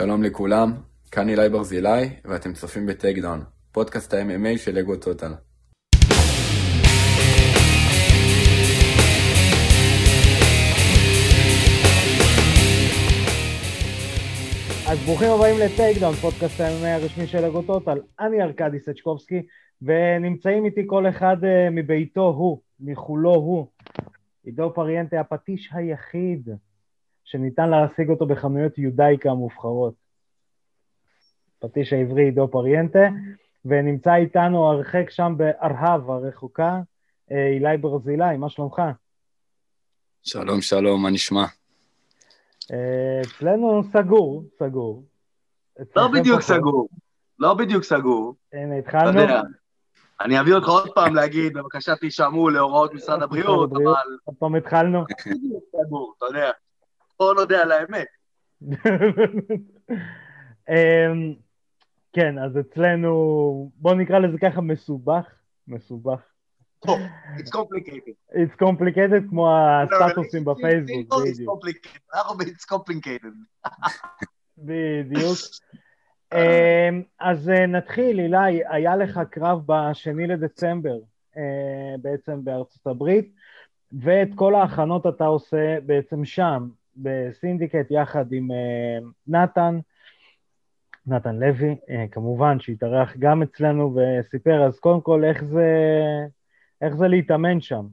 שלום לכולם, כאן עילאי ברזילאי, ואתם צופים בטייק דאון, פודקאסט ה-MMA של אגו טוטל. אז ברוכים הבאים לטייק דאון, פודקאסט ה-MMA הרשמי של אגו טוטל. אני ארכדי סצ'קובסקי, ונמצאים איתי כל אחד uh, מביתו הוא, מחולון הוא. עידו פריאנטה, הפטיש היחיד שניתן להשיג אותו בחנויות יודאיקה המובחרות. פטיש העברי עידו פריאנטה, ונמצא איתנו הרחק שם בארהב הרחוקה, אה, אילי ברזילי, מה שלומך? שלום, שלום, מה נשמע? אה, אצלנו סגור, סגור. לא בדיוק סגור, לא בדיוק סגור. הנה, התחלנו. אני אביא אותך עוד פעם להגיד, בבקשה תישמעו להוראות משרד הבריאות, אבל... עוד פעם התחלנו. סגור, אתה יודע. בואו נודה על האמת. אמ, כן, אז אצלנו, בואו נקרא לזה ככה מסובך, מסובך. טוב, it's complicated. It's complicated כמו הסטטוסים בפייסבוק, בדיוק. אנחנו ב-it's complicated. בדיוק. אמ, אז אה, נתחיל, אילי, היה לך קרב בשני לדצמבר אה, בעצם בארצות הברית, ואת כל ההכנות אתה עושה בעצם שם, בסינדיקט, יחד עם אה, נתן, נתן לוי, כמובן, שהתארח גם אצלנו וסיפר, אז קודם כל, איך זה, איך זה להתאמן שם?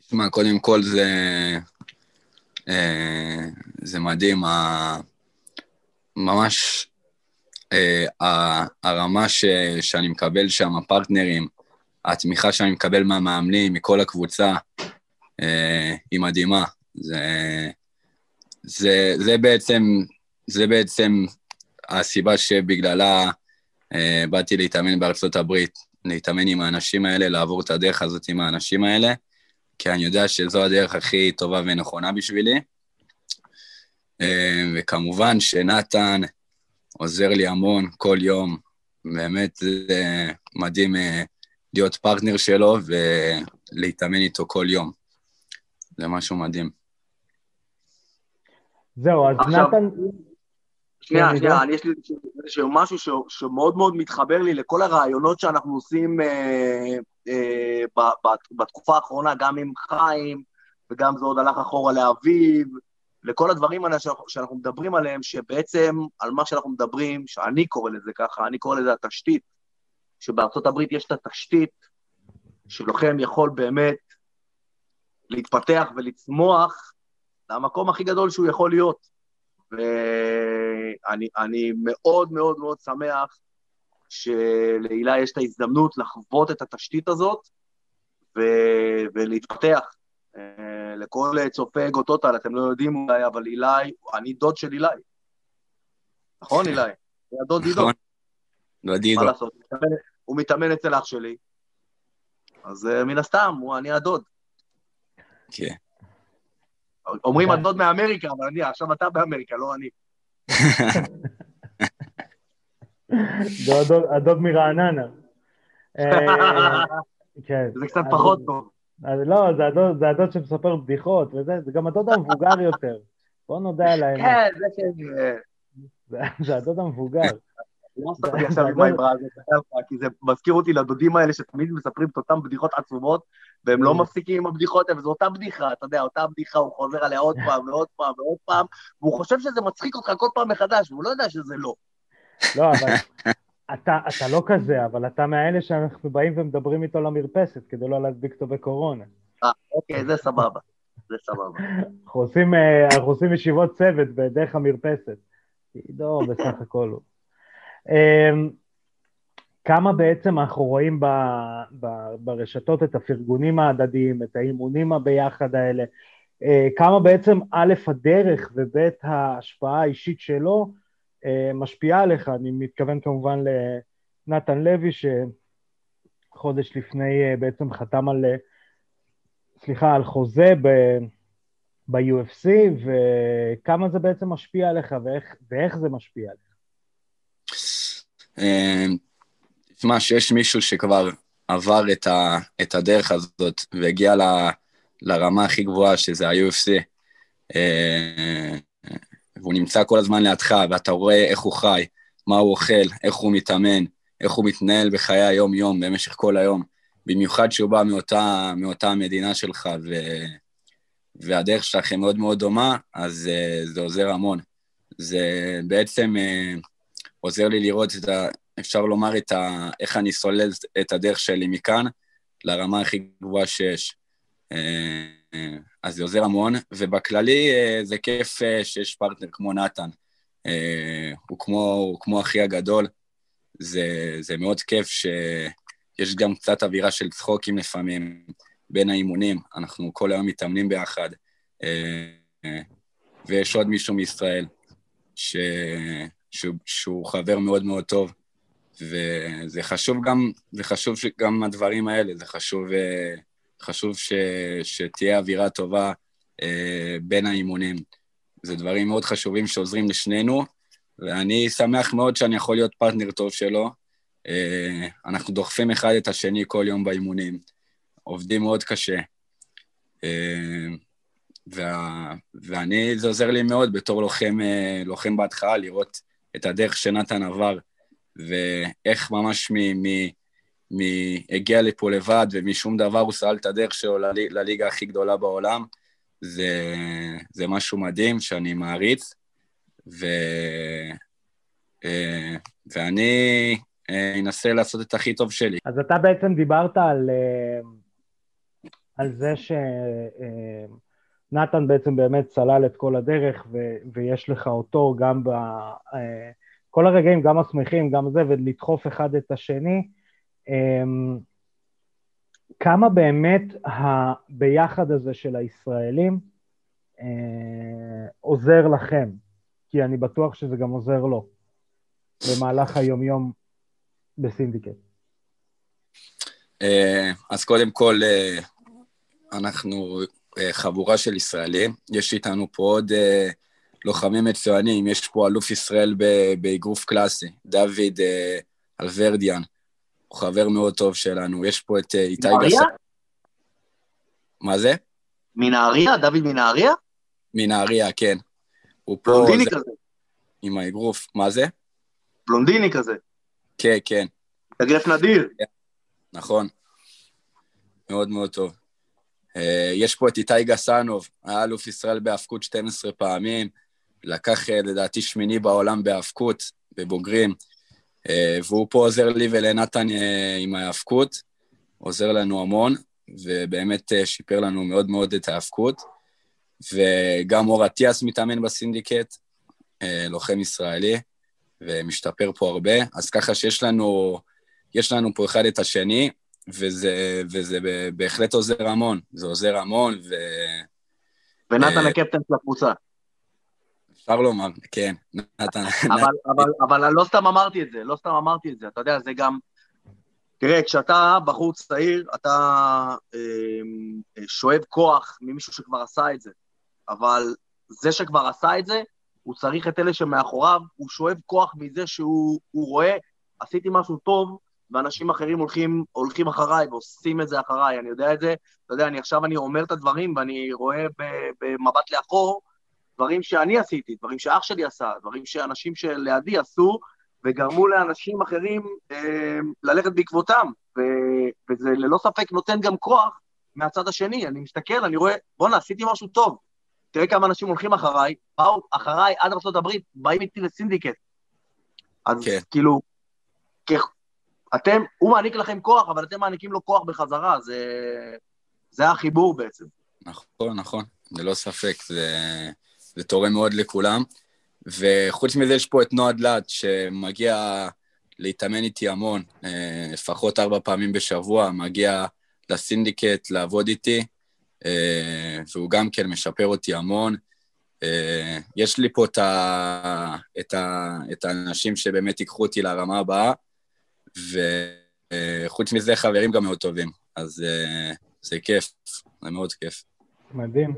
תשמע, קודם כל זה, זה מדהים, ממש אה, הרמה ש, שאני מקבל שם, הפרטנרים, התמיכה שאני מקבל מהמאמנים, מכל הקבוצה, אה, היא מדהימה. זה, זה, זה בעצם, זה בעצם הסיבה שבגללה אה, באתי להתאמן בארצות הברית, להתאמן עם האנשים האלה, לעבור את הדרך הזאת עם האנשים האלה, כי אני יודע שזו הדרך הכי טובה ונכונה בשבילי. אה, וכמובן שנתן עוזר לי המון כל יום, באמת זה מדהים אה, להיות פרטנר שלו ולהתאמן איתו כל יום. זה משהו מדהים. זהו, אז עכשיו, נתן... שנייה, כן, שנייה, אני, יש לי איזשהו משהו ש, שמאוד מאוד מתחבר לי לכל הרעיונות שאנחנו עושים אה, אה, ב, ב, בתקופה האחרונה, גם עם חיים, וגם זה עוד הלך אחורה לאביב, לכל הדברים האלה שאנחנו מדברים עליהם, שבעצם על מה שאנחנו מדברים, שאני קורא לזה ככה, אני קורא לזה התשתית, שבארצות הברית יש את התשתית שלוחם יכול באמת להתפתח ולצמוח למקום הכי גדול שהוא יכול להיות. ואני מאוד מאוד מאוד שמח שלהילה יש את ההזדמנות לחוות את התשתית הזאת ו... ולהתפתח. אה, לכל צופה גוטוטל, אתם לא יודעים אולי, אבל אילי, אני דוד של אילי. נכון, אילי? זה הדוד דידו. נכון, דוד דידו. מה לעשות, הוא מתאמן אצל אח שלי, אז אה, מן הסתם, אני הדוד. כן. אומרים הדוד מאמריקה, אבל אני, עכשיו אתה באמריקה, לא אני. הדוד מרעננה. אה, כן. זה קצת פחות טוב. לא, זה הדוד, שמספר בדיחות וזה, זה גם הדוד המבוגר יותר. בוא נודה על האמת. כן, זה כן. זה הדוד המבוגר. לא עשיתי עכשיו עם האמרה הזאת, כי זה מזכיר אותי לדודים האלה שתמיד מספרים את אותן בדיחות עצובות, והם לא mm. מפסיקים עם הבדיחות האלה, וזו אותה בדיחה, אתה יודע, אותה בדיחה, הוא חוזר עליה עוד פעם ועוד פעם ועוד פעם, והוא חושב שזה מצחיק אותך כל פעם מחדש, והוא לא יודע שזה לא. לא, אבל אתה, אתה לא כזה, אבל אתה מהאלה שאנחנו באים ומדברים איתו למרפסת כדי לא להדביק אותו בקורונה. אה, אוקיי, זה סבבה. זה סבבה. אנחנו עושים, אה, אנחנו עושים ישיבות צוות בדרך המרפסת. עידו, בסך הכל הוא. אמ, כמה בעצם אנחנו רואים ב, ב, ברשתות את הפרגונים ההדדיים, את האימונים הביחד האלה, אה, כמה בעצם א', הדרך וב', ההשפעה האישית שלו, אה, משפיעה עליך, אני מתכוון כמובן לנתן לוי שחודש לפני אה, בעצם חתם על, סליחה, על חוזה ב, ב-UFC וכמה זה בעצם משפיע עליך ואיך, ואיך זה משפיע עליך. תשמע, שיש מישהו שכבר עבר את, ה, את הדרך הזאת והגיע ל, לרמה הכי גבוהה, שזה ה-UFC, והוא נמצא כל הזמן לידך, ואתה רואה איך הוא חי, מה הוא אוכל, איך הוא מתאמן, איך הוא מתנהל בחיי היום-יום במשך כל היום, במיוחד שהוא בא מאותה, מאותה המדינה שלך, ו... והדרך שלכם מאוד מאוד דומה, אז uh, זה עוזר המון. זה בעצם uh, עוזר לי לראות את ה... אפשר לומר את ה... איך אני סולל את הדרך שלי מכאן לרמה הכי גבוהה שיש. Uh, אז זה עוזר המון, ובכללי uh, זה כיף שיש פרטנר כמו נתן. הוא כמו, הוא כמו אחי הגדול. זה, זה מאוד כיף שיש גם קצת אווירה של צחוקים לפעמים. בין האימונים, אנחנו כל היום מתאמנים ביחד, אה, ויש עוד מישהו מישראל ש... שהוא, שהוא חבר מאוד מאוד טוב, וזה חשוב גם, זה חשוב גם הדברים האלה, זה חשוב, אה, חשוב ש... שתהיה אווירה טובה אה, בין האימונים. זה דברים מאוד חשובים שעוזרים לשנינו, ואני שמח מאוד שאני יכול להיות פרטנר טוב שלו. אנחנו דוחפים אחד את השני כל יום באימונים. עובדים מאוד קשה. אה, וה, ואני, זה עוזר לי מאוד בתור לוחם, אה, לוחם בהתחלה, לראות את הדרך שנתן עבר, ואיך ממש מ... מ. הגיע לפה לבד, ומשום דבר הוא סלל את הדרך שלו ל... לליגה הכי גדולה בעולם. זה, זה משהו מדהים שאני מעריץ, ו... אה, ואני אנסה לעשות את הכי טוב שלי. אז אתה בעצם דיברת על על זה שנתן בעצם באמת צלל את כל הדרך ו- ויש לך אותו גם בכל הרגעים, גם השמחים, גם זה, ולדחוף אחד את השני. אמ, כמה באמת הביחד הזה של הישראלים אה, עוזר לכם? כי אני בטוח שזה גם עוזר לו במהלך היומיום בסינדיקט. אה, אז קודם כל, אה, אנחנו אה, חבורה של ישראלים, יש איתנו פה עוד אה, לוחמים מצוינים, יש פה אלוף ישראל באגרוף קלאסי, דוד אה, אלוורדיאן, הוא חבר מאוד טוב שלנו, יש פה את איתי גסה. מה זה? מנהריה? דוד מנהריה? מנהריה, כן. הוא פה... בלונדיני זה... כזה. עם האגרוף, מה זה? בלונדיני כזה. כן, כן. אגרף נדיר. נכון. מאוד מאוד טוב. אה, יש פה את איתי גסנוב, היה אלוף ישראל בהאבקות 12 פעמים, לקח אה, לדעתי שמיני בעולם בהאבקות, בבוגרים, אה, והוא פה עוזר לי ולנתן עם ההאבקות, עוזר לנו המון, ובאמת שיפר לנו מאוד מאוד את ההאבקות. וגם אור אטיאס מתאמן בסינדיקט, לוחם ישראלי, ומשתפר פה הרבה, אז ככה שיש לנו, יש לנו פה אחד את השני, וזה, וזה בהחלט עוזר המון, זה עוזר המון, ו... ונתן אה, הקפטן של הקבוצה. אפשר לומר, כן, נתן. אבל, אבל, אבל לא סתם אמרתי את זה, לא סתם אמרתי את זה, אתה יודע, זה גם... תראה, כשאתה בחור צעיר, אתה אה, שואב כוח ממישהו שכבר עשה את זה, אבל זה שכבר עשה את זה, הוא צריך את אלה שמאחוריו, הוא שואב כוח מזה שהוא רואה, עשיתי משהו טוב, ואנשים אחרים הולכים, הולכים אחריי ועושים את זה אחריי, אני יודע את זה. אתה יודע, אני עכשיו אני אומר את הדברים ואני רואה במבט לאחור דברים שאני עשיתי, דברים שאח שלי עשה, דברים שאנשים שלידי עשו, וגרמו לאנשים אחרים אה, ללכת בעקבותם, ו, וזה ללא ספק נותן גם כוח מהצד השני. אני מסתכל, אני רואה, בואנה, עשיתי משהו טוב. תראה כמה אנשים הולכים אחריי, באו אחריי עד ארה"ב, באים איתי לסינדיקט. אז כן. כאילו, אתם, הוא מעניק לכם כוח, אבל אתם מעניקים לו כוח בחזרה, זה, זה החיבור בעצם. נכון, נכון, ללא ספק, זה, זה תורם מאוד לכולם. וחוץ מזה יש פה את נועה דלת, שמגיע להתאמן איתי המון, אה, לפחות ארבע פעמים בשבוע, מגיע לסינדיקט לעבוד איתי, אה, והוא גם כן משפר אותי המון. אה, יש לי פה את, ה, את, ה, את האנשים שבאמת ייקחו אותי לרמה הבאה, וחוץ מזה חברים גם מאוד טובים, אז אה, זה כיף, זה מאוד כיף. מדהים.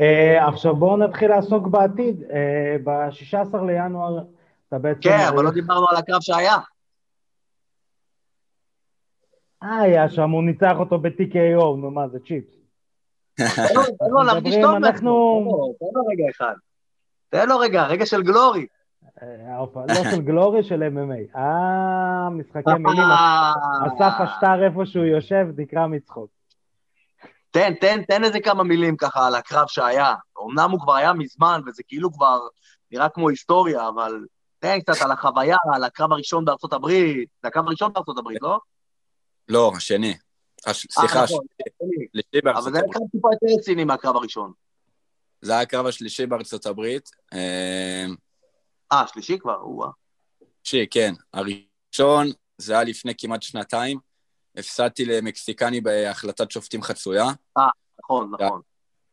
Uh, עכשיו בואו נתחיל לעסוק בעתיד. Uh, ב-16 לינואר אתה בעצם... כן, אבל לא דיברנו על הקרב שהיה. אה, היה שם, הוא ניצח אותו ב-TKO, נו מה, זה צ'יפס. תן לו להרגיש טוב מעצמו, תן לו רגע אחד. תן לו רגע, רגע של גלורי. אה, לא של גלורי, של MMA. אה, משחקי מילים. אסף השטר איפה שהוא יושב, נקרא מצחוק. תן, תן, תן איזה כמה מילים ככה על הקרב שהיה. אמנם הוא כבר היה מזמן, וזה כאילו כבר נראה כמו היסטוריה, אבל תן קצת על החוויה, על הקרב הראשון בארצות הברית. זה הקרב הראשון בארצות הברית, לא? לא, השני. סליחה, אה, נכון, השלישי בארצות הברית. אבל זה היה קרב טיפה יותר רציני מהקרב הראשון. זה היה הקרב השלישי בארצות הברית. אה, אה שלישי כבר? או-אה. שלישי, כן. הראשון, זה היה לפני כמעט שנתיים. הפסדתי למקסיקני בהחלטת שופטים חצויה. אה, נכון, נכון.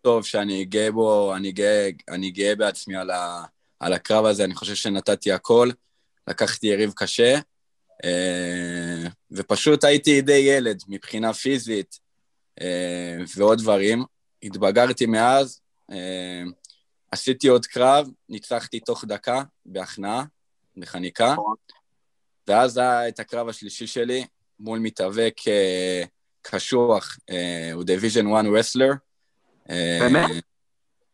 טוב שאני גאה בו, אני גאה, אני גאה בעצמי על, ה, על הקרב הזה, אני חושב שנתתי הכל, לקחתי יריב קשה, אה, ופשוט הייתי די ילד מבחינה פיזית אה, ועוד דברים. התבגרתי מאז, אה, עשיתי עוד קרב, ניצחתי תוך דקה בהכנעה, בחניקה, נכון. ואז היה את הקרב השלישי שלי מול מתאבק קשוח, הוא Division 1 wrestler. באמת?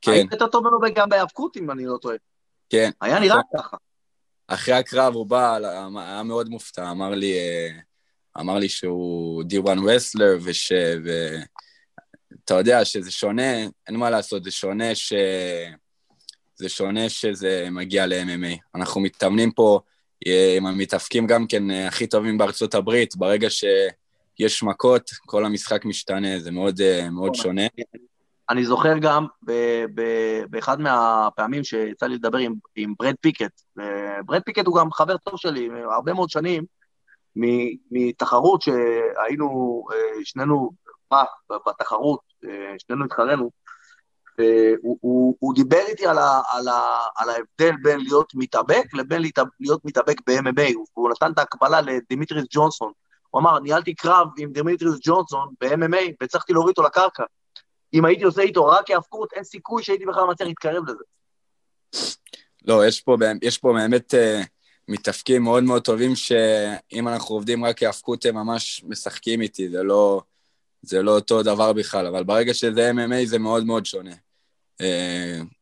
כן. היית יותר טוב ממנו גם בהיאבקות, אם אני לא טועה. כן. היה נראה ככה. אחרי הקרב הוא בא, היה מאוד מופתע, אמר לי, אמר לי שהוא D1 wrestler, וש... אתה יודע שזה שונה, אין מה לעשות, זה שונה ש... זה שונה שזה מגיע ל-MMA. אנחנו מתאמנים פה אה, עם המתאפקים גם כן אה, הכי טובים בארצות הברית, ברגע שיש מכות, כל המשחק משתנה, זה מאוד, אה, מאוד. שונה. אני זוכר גם ב- ב- באחד מהפעמים שיצא לי לדבר עם, עם ברד פיקט, ברד פיקט הוא גם חבר טוב שלי הרבה מאוד שנים, מתחרות שהיינו שנינו מה, בתחרות, שנינו התחרנו, והוא הוא, הוא דיבר איתי על, ה, על, ה, על ההבדל בין להיות מתאבק לבין להיות מתאבק ב-MMA, הוא נתן את ההקבלה לדימיטריס ג'ונסון. הוא אמר, ניהלתי קרב עם דימיטריס ג'ונסון ב-MMA והצלחתי להוריד אותו לקרקע. אם הייתי עושה איתו רק היאבקות, אין סיכוי שהייתי בכלל מצליח להתקרב לזה. לא, יש פה, יש פה באמת אה, מתאבקים מאוד מאוד טובים, שאם אנחנו עובדים רק היאבקות, הם ממש משחקים איתי, זה לא, זה לא אותו דבר בכלל, אבל ברגע שזה MMA זה מאוד מאוד שונה.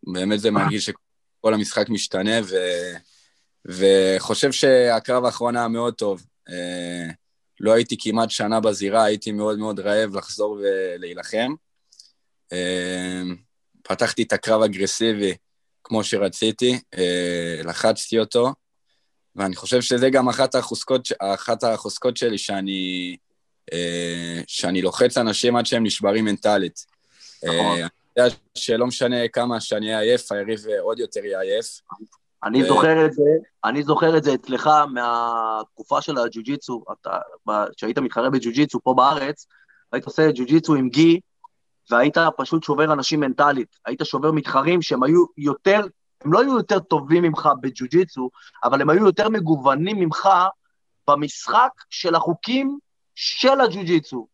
באמת זה מרגיש שכל המשחק משתנה, ו, וחושב שהקרב האחרון היה מאוד טוב. Uh, לא הייתי כמעט שנה בזירה, הייתי מאוד מאוד רעב לחזור ולהילחם. Uh, פתחתי את הקרב אגרסיבי כמו שרציתי, uh, לחצתי אותו, ואני חושב שזה גם אחת החוזקות, אחת החוזקות שלי, שאני, שאני לוחץ אנשים עד שהם נשברים מנטלית. נכון. יודע שלא משנה כמה שאני אהיה עייף, היריב עוד יותר יהיה עייף. אני. זוכר את זה, אני זוכר את זה אצלך מהתקופה של הג'ו-ג'יצו, כשהיית מתחרה בג'ו-ג'יצו פה בארץ, היית עושה ג'ו-ג'יצו עם גי, והיית פשוט שובר אנשים מנטלית. היית שובר מתחרים שהם היו יותר, הם לא היו יותר טובים ממך בג'ו-ג'יצו, אבל הם היו יותר מגוונים ממך במשחק של החוקים של הג'ו-ג'יצו.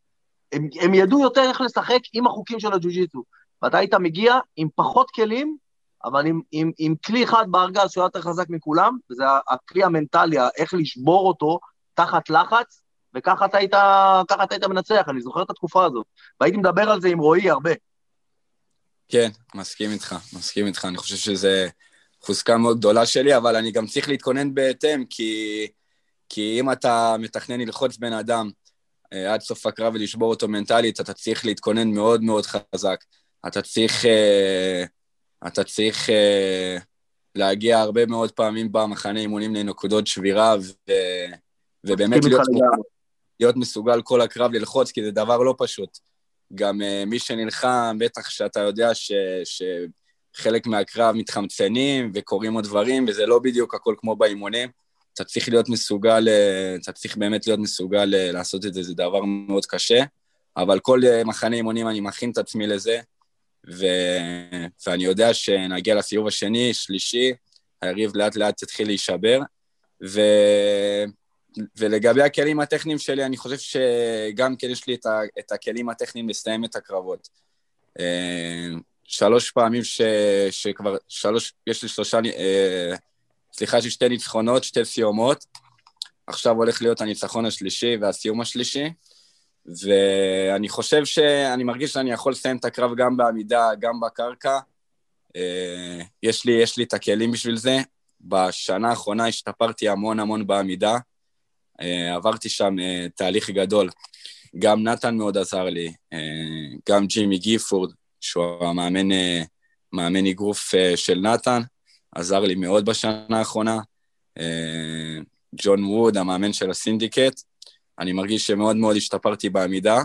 הם, הם ידעו יותר איך לשחק עם החוקים של הג'ו-ג'יצו. ואתה היית מגיע עם פחות כלים, אבל עם, עם, עם כלי אחד בארגז שהוא יותר חזק מכולם, וזה הכלי המנטלי, איך לשבור אותו תחת לחץ, וככה אתה היית, אתה היית מנצח, אני זוכר את התקופה הזאת. והייתי מדבר על זה עם רועי הרבה. כן, מסכים איתך, מסכים איתך. אני חושב שזו חוזקה מאוד גדולה שלי, אבל אני גם צריך להתכונן בהתאם, כי, כי אם אתה מתכנן ללחוץ בן אדם אה, עד סוף הקרב ולשבור אותו מנטלית, אתה צריך להתכונן מאוד מאוד חזק. אתה צריך, uh, אתה צריך uh, להגיע הרבה מאוד פעמים במחנה אימונים לנקודות שבירה, ו, ובאמת להיות, להיות מסוגל כל הקרב ללחוץ, כי זה דבר לא פשוט. גם uh, מי שנלחם, בטח שאתה יודע ש, שחלק מהקרב מתחמצנים וקורים עוד דברים, וזה לא בדיוק הכל כמו באימונים. אתה צריך להיות מסוגל, אתה צריך באמת להיות מסוגל לעשות את זה, זה דבר מאוד קשה. אבל כל מחנה אימונים אני מכין את עצמי לזה, ו... ואני יודע שנגיע לסיבוב השני, שלישי, היריב לאט לאט יתחיל להישבר. ו... ולגבי הכלים הטכניים שלי, אני חושב שגם כן יש לי את, ה... את הכלים הטכניים לסיים את הקרבות. אה, שלוש פעמים ש... שכבר, שלוש, יש לי שלושה, אה, סליחה, יש לי שתי ניצחונות, שתי סיומות. עכשיו הולך להיות הניצחון השלישי והסיום השלישי. ואני חושב שאני מרגיש שאני יכול לסיים את הקרב גם בעמידה, גם בקרקע. יש לי, יש לי את הכלים בשביל זה. בשנה האחרונה השתפרתי המון המון בעמידה. עברתי שם תהליך גדול. גם נתן מאוד עזר לי, גם ג'ימי גיפורד, שהוא המאמן מאמן אגרוף של נתן, עזר לי מאוד בשנה האחרונה. ג'ון ווד, המאמן של הסינדיקט, אני מרגיש שמאוד מאוד השתפרתי בעמידה.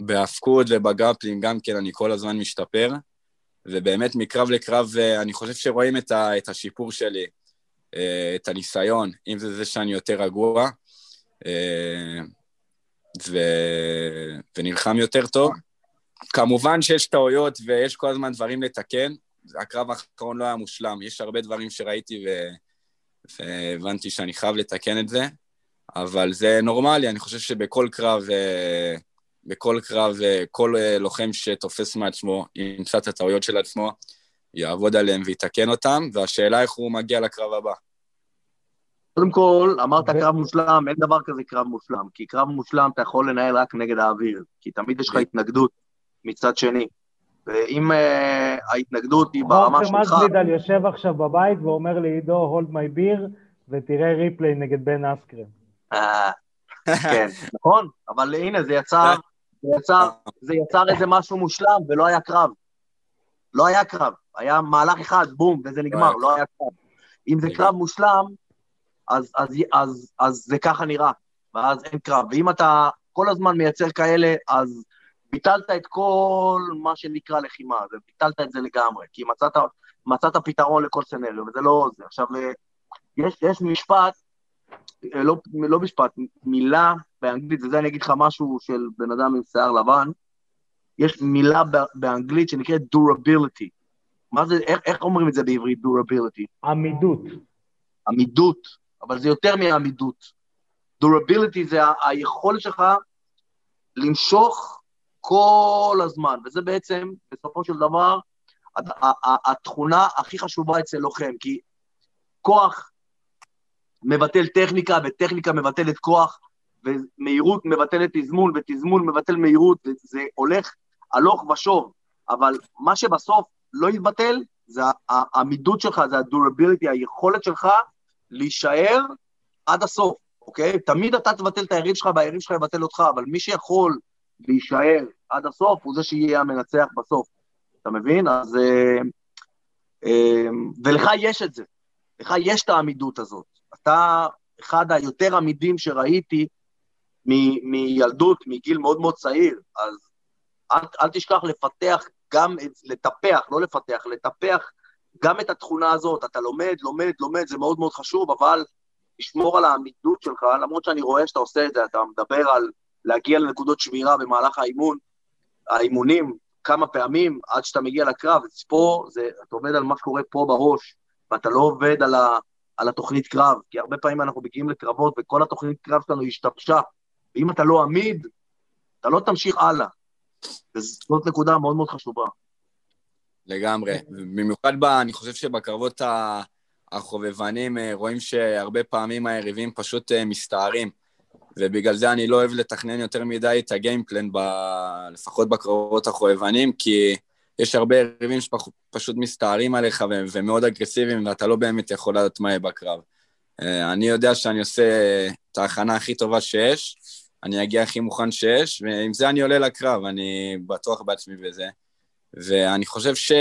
בהפקוד ובגפלים גם כן אני כל הזמן משתפר, ובאמת מקרב לקרב אני חושב שרואים את, ה, את השיפור שלי, את הניסיון, אם זה זה שאני יותר רגוע, ו... ונלחם יותר טוב. כמובן שיש טעויות ויש כל הזמן דברים לתקן, הקרב האחרון לא היה מושלם, יש הרבה דברים שראיתי ו... והבנתי שאני חייב לתקן את זה, אבל זה נורמלי, אני חושב שבכל קרב, אה, בכל קרב, אה, כל אה, לוחם שתופס מעצמו, ימצא את הטעויות של עצמו, יעבוד עליהם ויתקן אותם, והשאלה איך הוא מגיע לקרב הבא. קודם כל, אמרת קרב מושלם, אין דבר כזה קרב מושלם, כי קרב מושלם אתה יכול לנהל רק נגד האוויר, כי תמיד יש לך התנגדות מצד שני. ואם uh, ההתנגדות היא ברמה שלך... עופר מזלידל יושב עכשיו בבית ואומר לעידו, הולד מי ביר, ותראה ריפליי נגד בן אסקרם. אה, כן, נכון, אבל הנה, זה יצר, זה יצר, זה יצר איזה משהו מושלם, ולא היה קרב. לא היה קרב, היה מהלך אחד, בום, וזה נגמר, לא היה קרב. אם זה קרב מושלם, אז, אז, אז, אז זה ככה נראה, ואז אין קרב. ואם אתה כל הזמן מייצר כאלה, אז ביטלת את כל מה שנקרא לחימה, וביטלת את זה לגמרי, כי מצאת, מצאת פתרון לכל סצנריו, וזה לא זה. עכשיו, אה, יש, יש משפט, אה, לא, לא משפט, מילה באנגלית, וזה אני אגיד לך משהו של בן אדם עם שיער לבן, יש מילה באנגלית שנקראת durability. מה זה, איך, איך אומרים את זה בעברית, durability? עמידות. עמידות, אבל זה יותר מעמידות. durability זה היכולת שלך למשוך כל הזמן, וזה בעצם, בסופו של דבר, התכונה הכי חשובה אצל לוחם, כי כוח מבטל טכניקה, וטכניקה מבטלת כוח, ומהירות מבטלת תזמון, ותזמון מבטל מהירות, וזה הולך הלוך ושוב, אבל מה שבסוף לא יתבטל, זה העמידות שלך, זה ה-durability, היכולת שלך להישאר עד הסוף, אוקיי? תמיד אתה תבטל את היריב שלך והיריב שלך יבטל אותך, אבל מי שיכול להישאר עד הסוף, הוא זה שיהיה המנצח בסוף. אתה מבין? אז... אה, אה, ולך יש את זה. לך יש את העמידות הזאת. אתה אחד היותר עמידים שראיתי מ- מילדות, מגיל מאוד מאוד צעיר, אז אל, אל תשכח לפתח גם, לטפח, לא לפתח, לטפח גם את התכונה הזאת. אתה לומד, לומד, לומד, זה מאוד מאוד חשוב, אבל תשמור על העמידות שלך, למרות שאני רואה שאתה עושה את זה, אתה מדבר על להגיע לנקודות שמירה במהלך האימון, האימונים, כמה פעמים עד שאתה מגיע לקרב. אז פה, זה, אתה עובד על מה שקורה פה בראש, ואתה לא עובד על, ה, על התוכנית קרב, כי הרבה פעמים אנחנו מגיעים לקרבות וכל התוכנית קרב שלנו השתבשה, ואם אתה לא עמיד, אתה לא תמשיך הלאה. וזאת נקודה מאוד מאוד חשובה. לגמרי. במיוחד, ב, אני חושב שבקרבות החובבנים אה, רואים שהרבה פעמים היריבים פשוט אה, מסתערים. ובגלל זה אני לא אוהב לתכנן יותר מדי את הגיימפלן, ב... לפחות בקרבות החובבנים, כי יש הרבה יריבים שפשוט מסתערים עליך ו... ומאוד אגרסיביים, ואתה לא באמת יכול לדעת מה יהיה בקרב. אה, אני יודע שאני עושה את ההכנה הכי טובה שיש, אני אגיע הכי מוכן שיש, ועם זה אני עולה לקרב, אני בטוח בעצמי בזה. ואני חושב ש...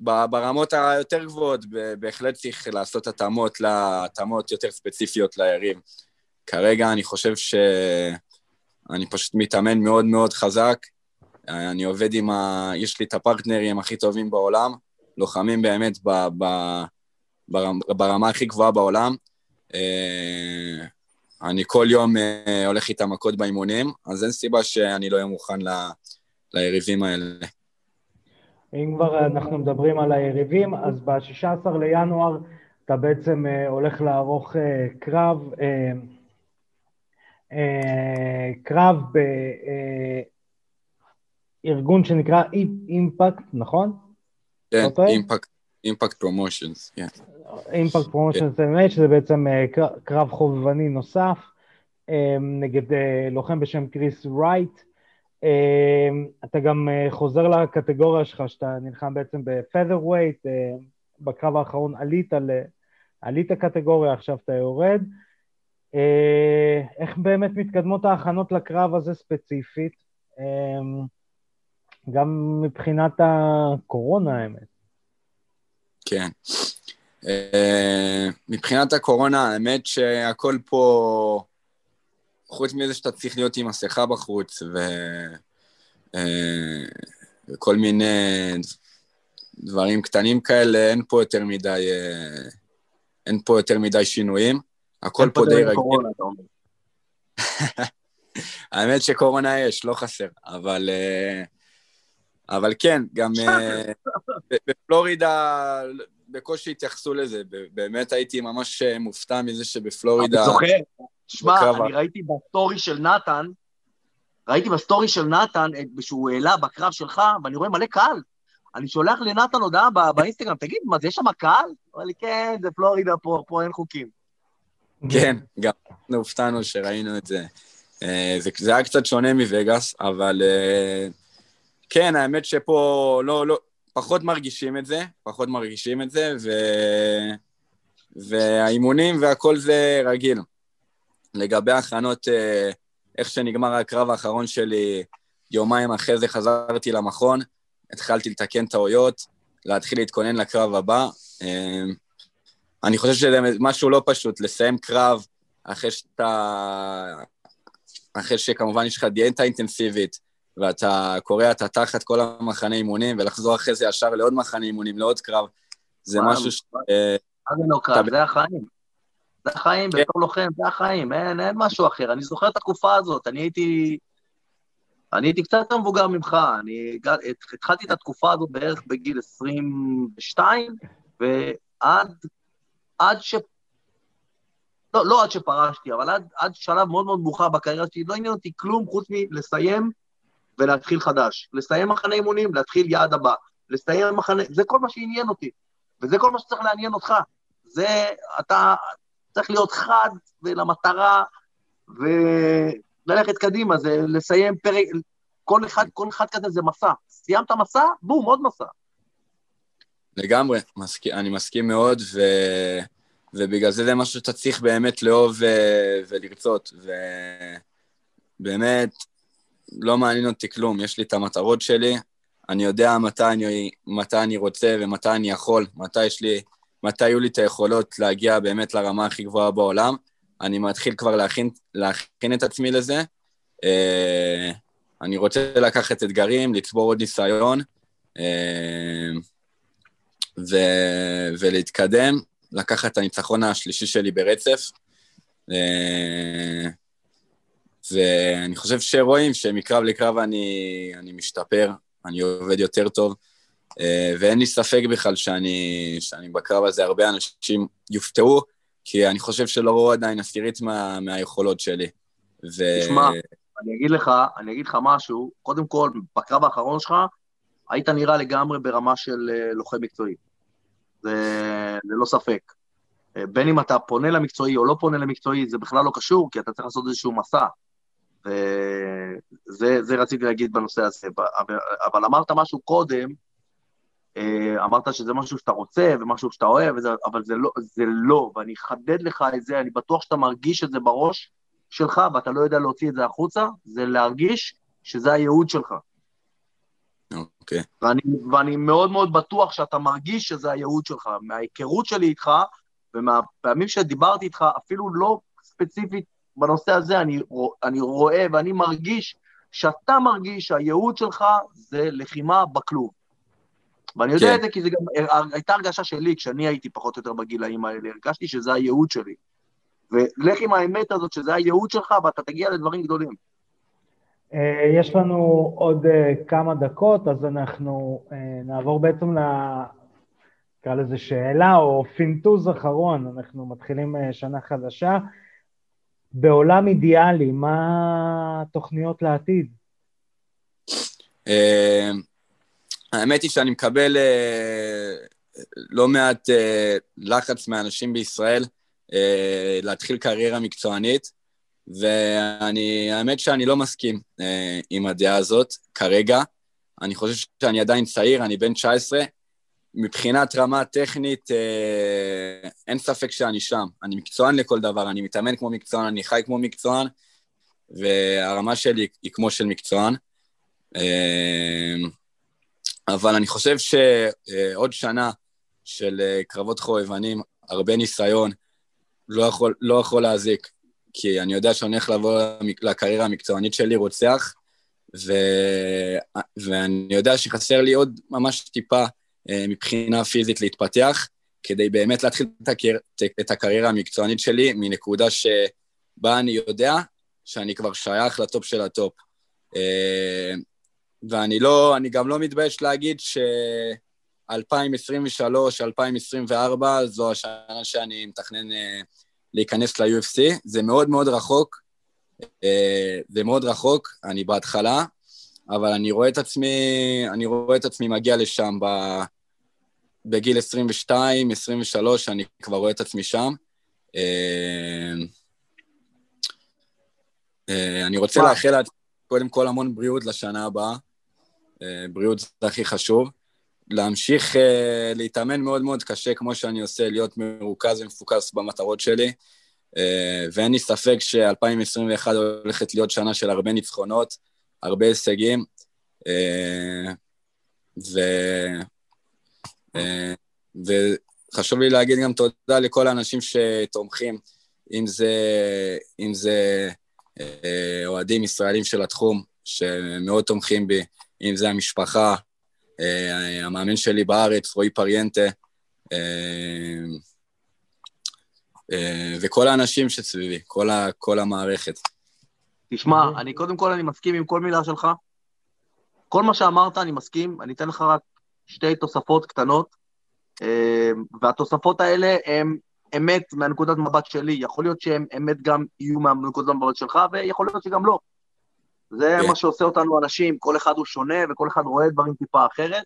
ברמות היותר גבוהות, בהחלט צריך לעשות התאמות, התאמות יותר ספציפיות ליריב. כרגע אני חושב שאני פשוט מתאמן מאוד מאוד חזק. אני עובד עם ה... יש לי את הפרטנרים הכי טובים בעולם, לוחמים באמת ב... ב... ברמה הכי גבוהה בעולם. אה, אני כל יום אה, הולך איתם מכות באימונים, אז אין סיבה שאני לא אהיה מוכן ל... ליריבים האלה. אם כבר אנחנו מדברים על היריבים, אז ב-16 לינואר אתה בעצם אה, הולך לערוך קרב אה, קרב בארגון שנקרא Impact, נכון? כן, Impact Promotions, כן. Impact Promotions באמת, שזה בעצם אה, קרב חובבני נוסף אה, נגד לוחם בשם קריס רייט. אתה גם חוזר לקטגוריה שלך, שאתה נלחם בעצם ב featherweight, בקרב האחרון עלית, עלית קטגוריה, עכשיו אתה יורד. איך באמת מתקדמות ההכנות לקרב הזה ספציפית? גם מבחינת הקורונה, האמת. כן. מבחינת הקורונה, האמת שהכל פה, חוץ מזה שאתה צריך להיות עם מסכה בחוץ, ו... וכל מיני דברים קטנים כאלה, אין פה יותר מדי, אין פה יותר מדי שינויים. הכל פה די רגיל. האמת שקורונה יש, לא חסר, אבל... אבל כן, גם בפלורידה בקושי התייחסו לזה, באמת הייתי ממש מופתע מזה שבפלורידה... אני זוכר, שמע, אני ראיתי בסטורי של נתן, ראיתי בסטורי של נתן, שהוא העלה בקרב שלך, ואני רואה מלא קהל. אני שולח לנתן הודעה באינסטגרם, תגיד, מה, זה יש שם קהל? הוא אומר לי, כן, זה פלורידה, פה, פה אין חוקים. כן, גם הופתענו שראינו את זה. אה, זה, זה היה קצת שונה מווגאס, אבל אה, כן, האמת שפה לא, לא, פחות מרגישים את זה, פחות מרגישים את זה, ו... והאימונים והכל זה רגיל. לגבי ההכנות, אה, איך שנגמר הקרב האחרון שלי, יומיים אחרי זה חזרתי למכון, התחלתי לתקן טעויות, להתחיל להתכונן לקרב הבא. אני חושב שזה משהו לא פשוט, לסיים קרב אחרי שאתה... אחרי שכמובן יש לך דיאטה אינטנסיבית, ואתה קורע את התחת כל המחנה אימונים, ולחזור אחרי זה ישר לעוד מחנה אימונים, לעוד קרב, זה משהו ש... מה זה לא קרב? זה החיים. זה החיים, כן. בתור לוחם, זה החיים, אין, אין משהו אחר. אני זוכר את התקופה הזאת, אני הייתי... אני הייתי קצת יותר מבוגר ממך, אני התחלתי את התקופה הזאת בערך בגיל 22, ועד עד ש... לא, לא עד שפרשתי, אבל עד, עד שלב מאוד מאוד מאוחר בקריירה שלי, לא עניין אותי כלום חוץ מלסיים ולהתחיל חדש. לסיים מחנה אימונים, להתחיל יעד הבא. לסיים מחנה... זה כל מה שעניין אותי. וזה כל מה שצריך לעניין אותך. זה, אתה צריך להיות חד ולמטרה, וללכת קדימה, זה לסיים פרק... כל אחד, כל אחד כזה זה מסע. סיימת מסע, בום, עוד מסע. לגמרי, מסכ... אני מסכים מאוד, ו... ובגלל זה זה משהו שאתה צריך באמת לאהוב ו... ולרצות, ובאמת, לא מעניין אותי כלום, יש לי את המטרות שלי, אני יודע מתי אני, מתי אני רוצה ומתי אני יכול, מתי יש לי, מתי יהיו לי את היכולות להגיע באמת לרמה הכי גבוהה בעולם. אני מתחיל כבר להכין, להכין את עצמי לזה. אה, אני רוצה לקחת אתגרים, לצבור עוד ניסיון. אה, ו... ולהתקדם, לקחת את הניצחון השלישי שלי ברצף. ואני חושב שרואים שמקרב לקרב אני, אני משתפר, אני עובד יותר טוב, אה, ואין לי ספק בכלל שאני, שאני בקרב הזה, הרבה אנשים יופתעו, כי אני חושב שלא ראו עדיין עשירית מה, מהיכולות שלי. ו... תשמע, אני אגיד לך, אני אגיד לך משהו, קודם כל, בקרב האחרון שלך, היית נראה לגמרי ברמה של אה, לוחם מקצועי. זה ללא ספק. אה, בין אם אתה פונה למקצועי או לא פונה למקצועי, זה בכלל לא קשור, כי אתה צריך לעשות איזשהו מסע. וזה רציתי להגיד בנושא הזה. אבל אמרת משהו קודם, אה, אמרת שזה משהו שאתה רוצה ומשהו שאתה אוהב, וזה, אבל זה לא, זה לא, ואני אחדד לך את זה, אני בטוח שאתה מרגיש את זה בראש שלך, ואתה לא יודע להוציא את זה החוצה, זה להרגיש שזה הייעוד שלך. אוקיי. Okay. ואני, ואני מאוד מאוד בטוח שאתה מרגיש שזה הייעוד שלך. מההיכרות שלי איתך, ומהפעמים שדיברתי איתך, אפילו לא ספציפית בנושא הזה, אני, אני רואה ואני מרגיש שאתה מרגיש שהייעוד שלך זה לחימה בכלוב. ואני יודע כן. את זה כי זה גם, הייתה הרגשה שלי, כשאני הייתי פחות או יותר בגילאים האלה, הרגשתי שזה הייעוד שלי. ולך עם האמת הזאת שזה הייעוד שלך, ואתה תגיע לדברים גדולים. אה, יש לנו עוד אה, כמה דקות, אז אנחנו אה, נעבור בעצם ל... נקרא לזה שאלה או פינטוז אחרון, אנחנו מתחילים שנה חדשה. בעולם אידיאלי, מה התוכניות לעתיד? האמת היא שאני מקבל לא מעט לחץ מאנשים בישראל להתחיל קריירה מקצוענית. ואני, האמת שאני לא מסכים אה, עם הדעה הזאת כרגע. אני חושב שאני עדיין צעיר, אני בן 19. מבחינת רמה טכנית, אה, אין ספק שאני שם. אני מקצוען לכל דבר, אני מתאמן כמו מקצוען, אני חי כמו מקצוען, והרמה שלי היא כמו של מקצוען. אה, אבל אני חושב שעוד שנה של אה, קרבות חובבנים, הרבה ניסיון, לא יכול, לא יכול להזיק. כי אני יודע שאני הולך לבוא לקריירה המקצוענית שלי רוצח, ו... ואני יודע שחסר לי עוד ממש טיפה אה, מבחינה פיזית להתפתח, כדי באמת להתחיל את, הקר... את הקריירה המקצוענית שלי מנקודה שבה אני יודע שאני כבר שייך לטופ של הטופ. אה, ואני לא, אני גם לא מתבייש להגיד ש... 2023, 2024, זו השנה שאני מתכנן אה, להיכנס ל-UFC. זה מאוד מאוד רחוק, אה, זה מאוד רחוק, אני בהתחלה, אבל אני רואה את עצמי, אני רואה את עצמי מגיע לשם ב, בגיל 22, 23, אני כבר רואה את עצמי שם. אה, אני רוצה לאחל קודם כל המון בריאות לשנה הבאה. בריאות זה הכי חשוב. להמשיך uh, להתאמן מאוד מאוד קשה כמו שאני עושה, להיות מרוכז ומפוקס במטרות שלי, ואין לי ספק ש-2021 הולכת להיות שנה של הרבה ניצחונות, הרבה הישגים, ו... וחשוב לי להגיד גם תודה לכל האנשים שתומכים, אם זה, אם זה uh, אוהדים ישראלים של התחום, שמאוד תומכים בי, אם זה המשפחה, אה, המאמן שלי בארץ, רועי פריאנטה, אה, אה, וכל האנשים שסביבי, כל, ה, כל המערכת. תשמע, אני קודם כל אני מסכים עם כל מילה שלך. כל מה שאמרת אני מסכים, אני אתן לך רק שתי תוספות קטנות, והתוספות האלה הן אמת מהנקודת מבט שלי, יכול להיות שהן אמת גם יהיו מהנקודת מבט שלך, ויכול להיות שגם לא. זה כן. מה שעושה אותנו אנשים, כל אחד הוא שונה וכל אחד רואה דברים טיפה אחרת,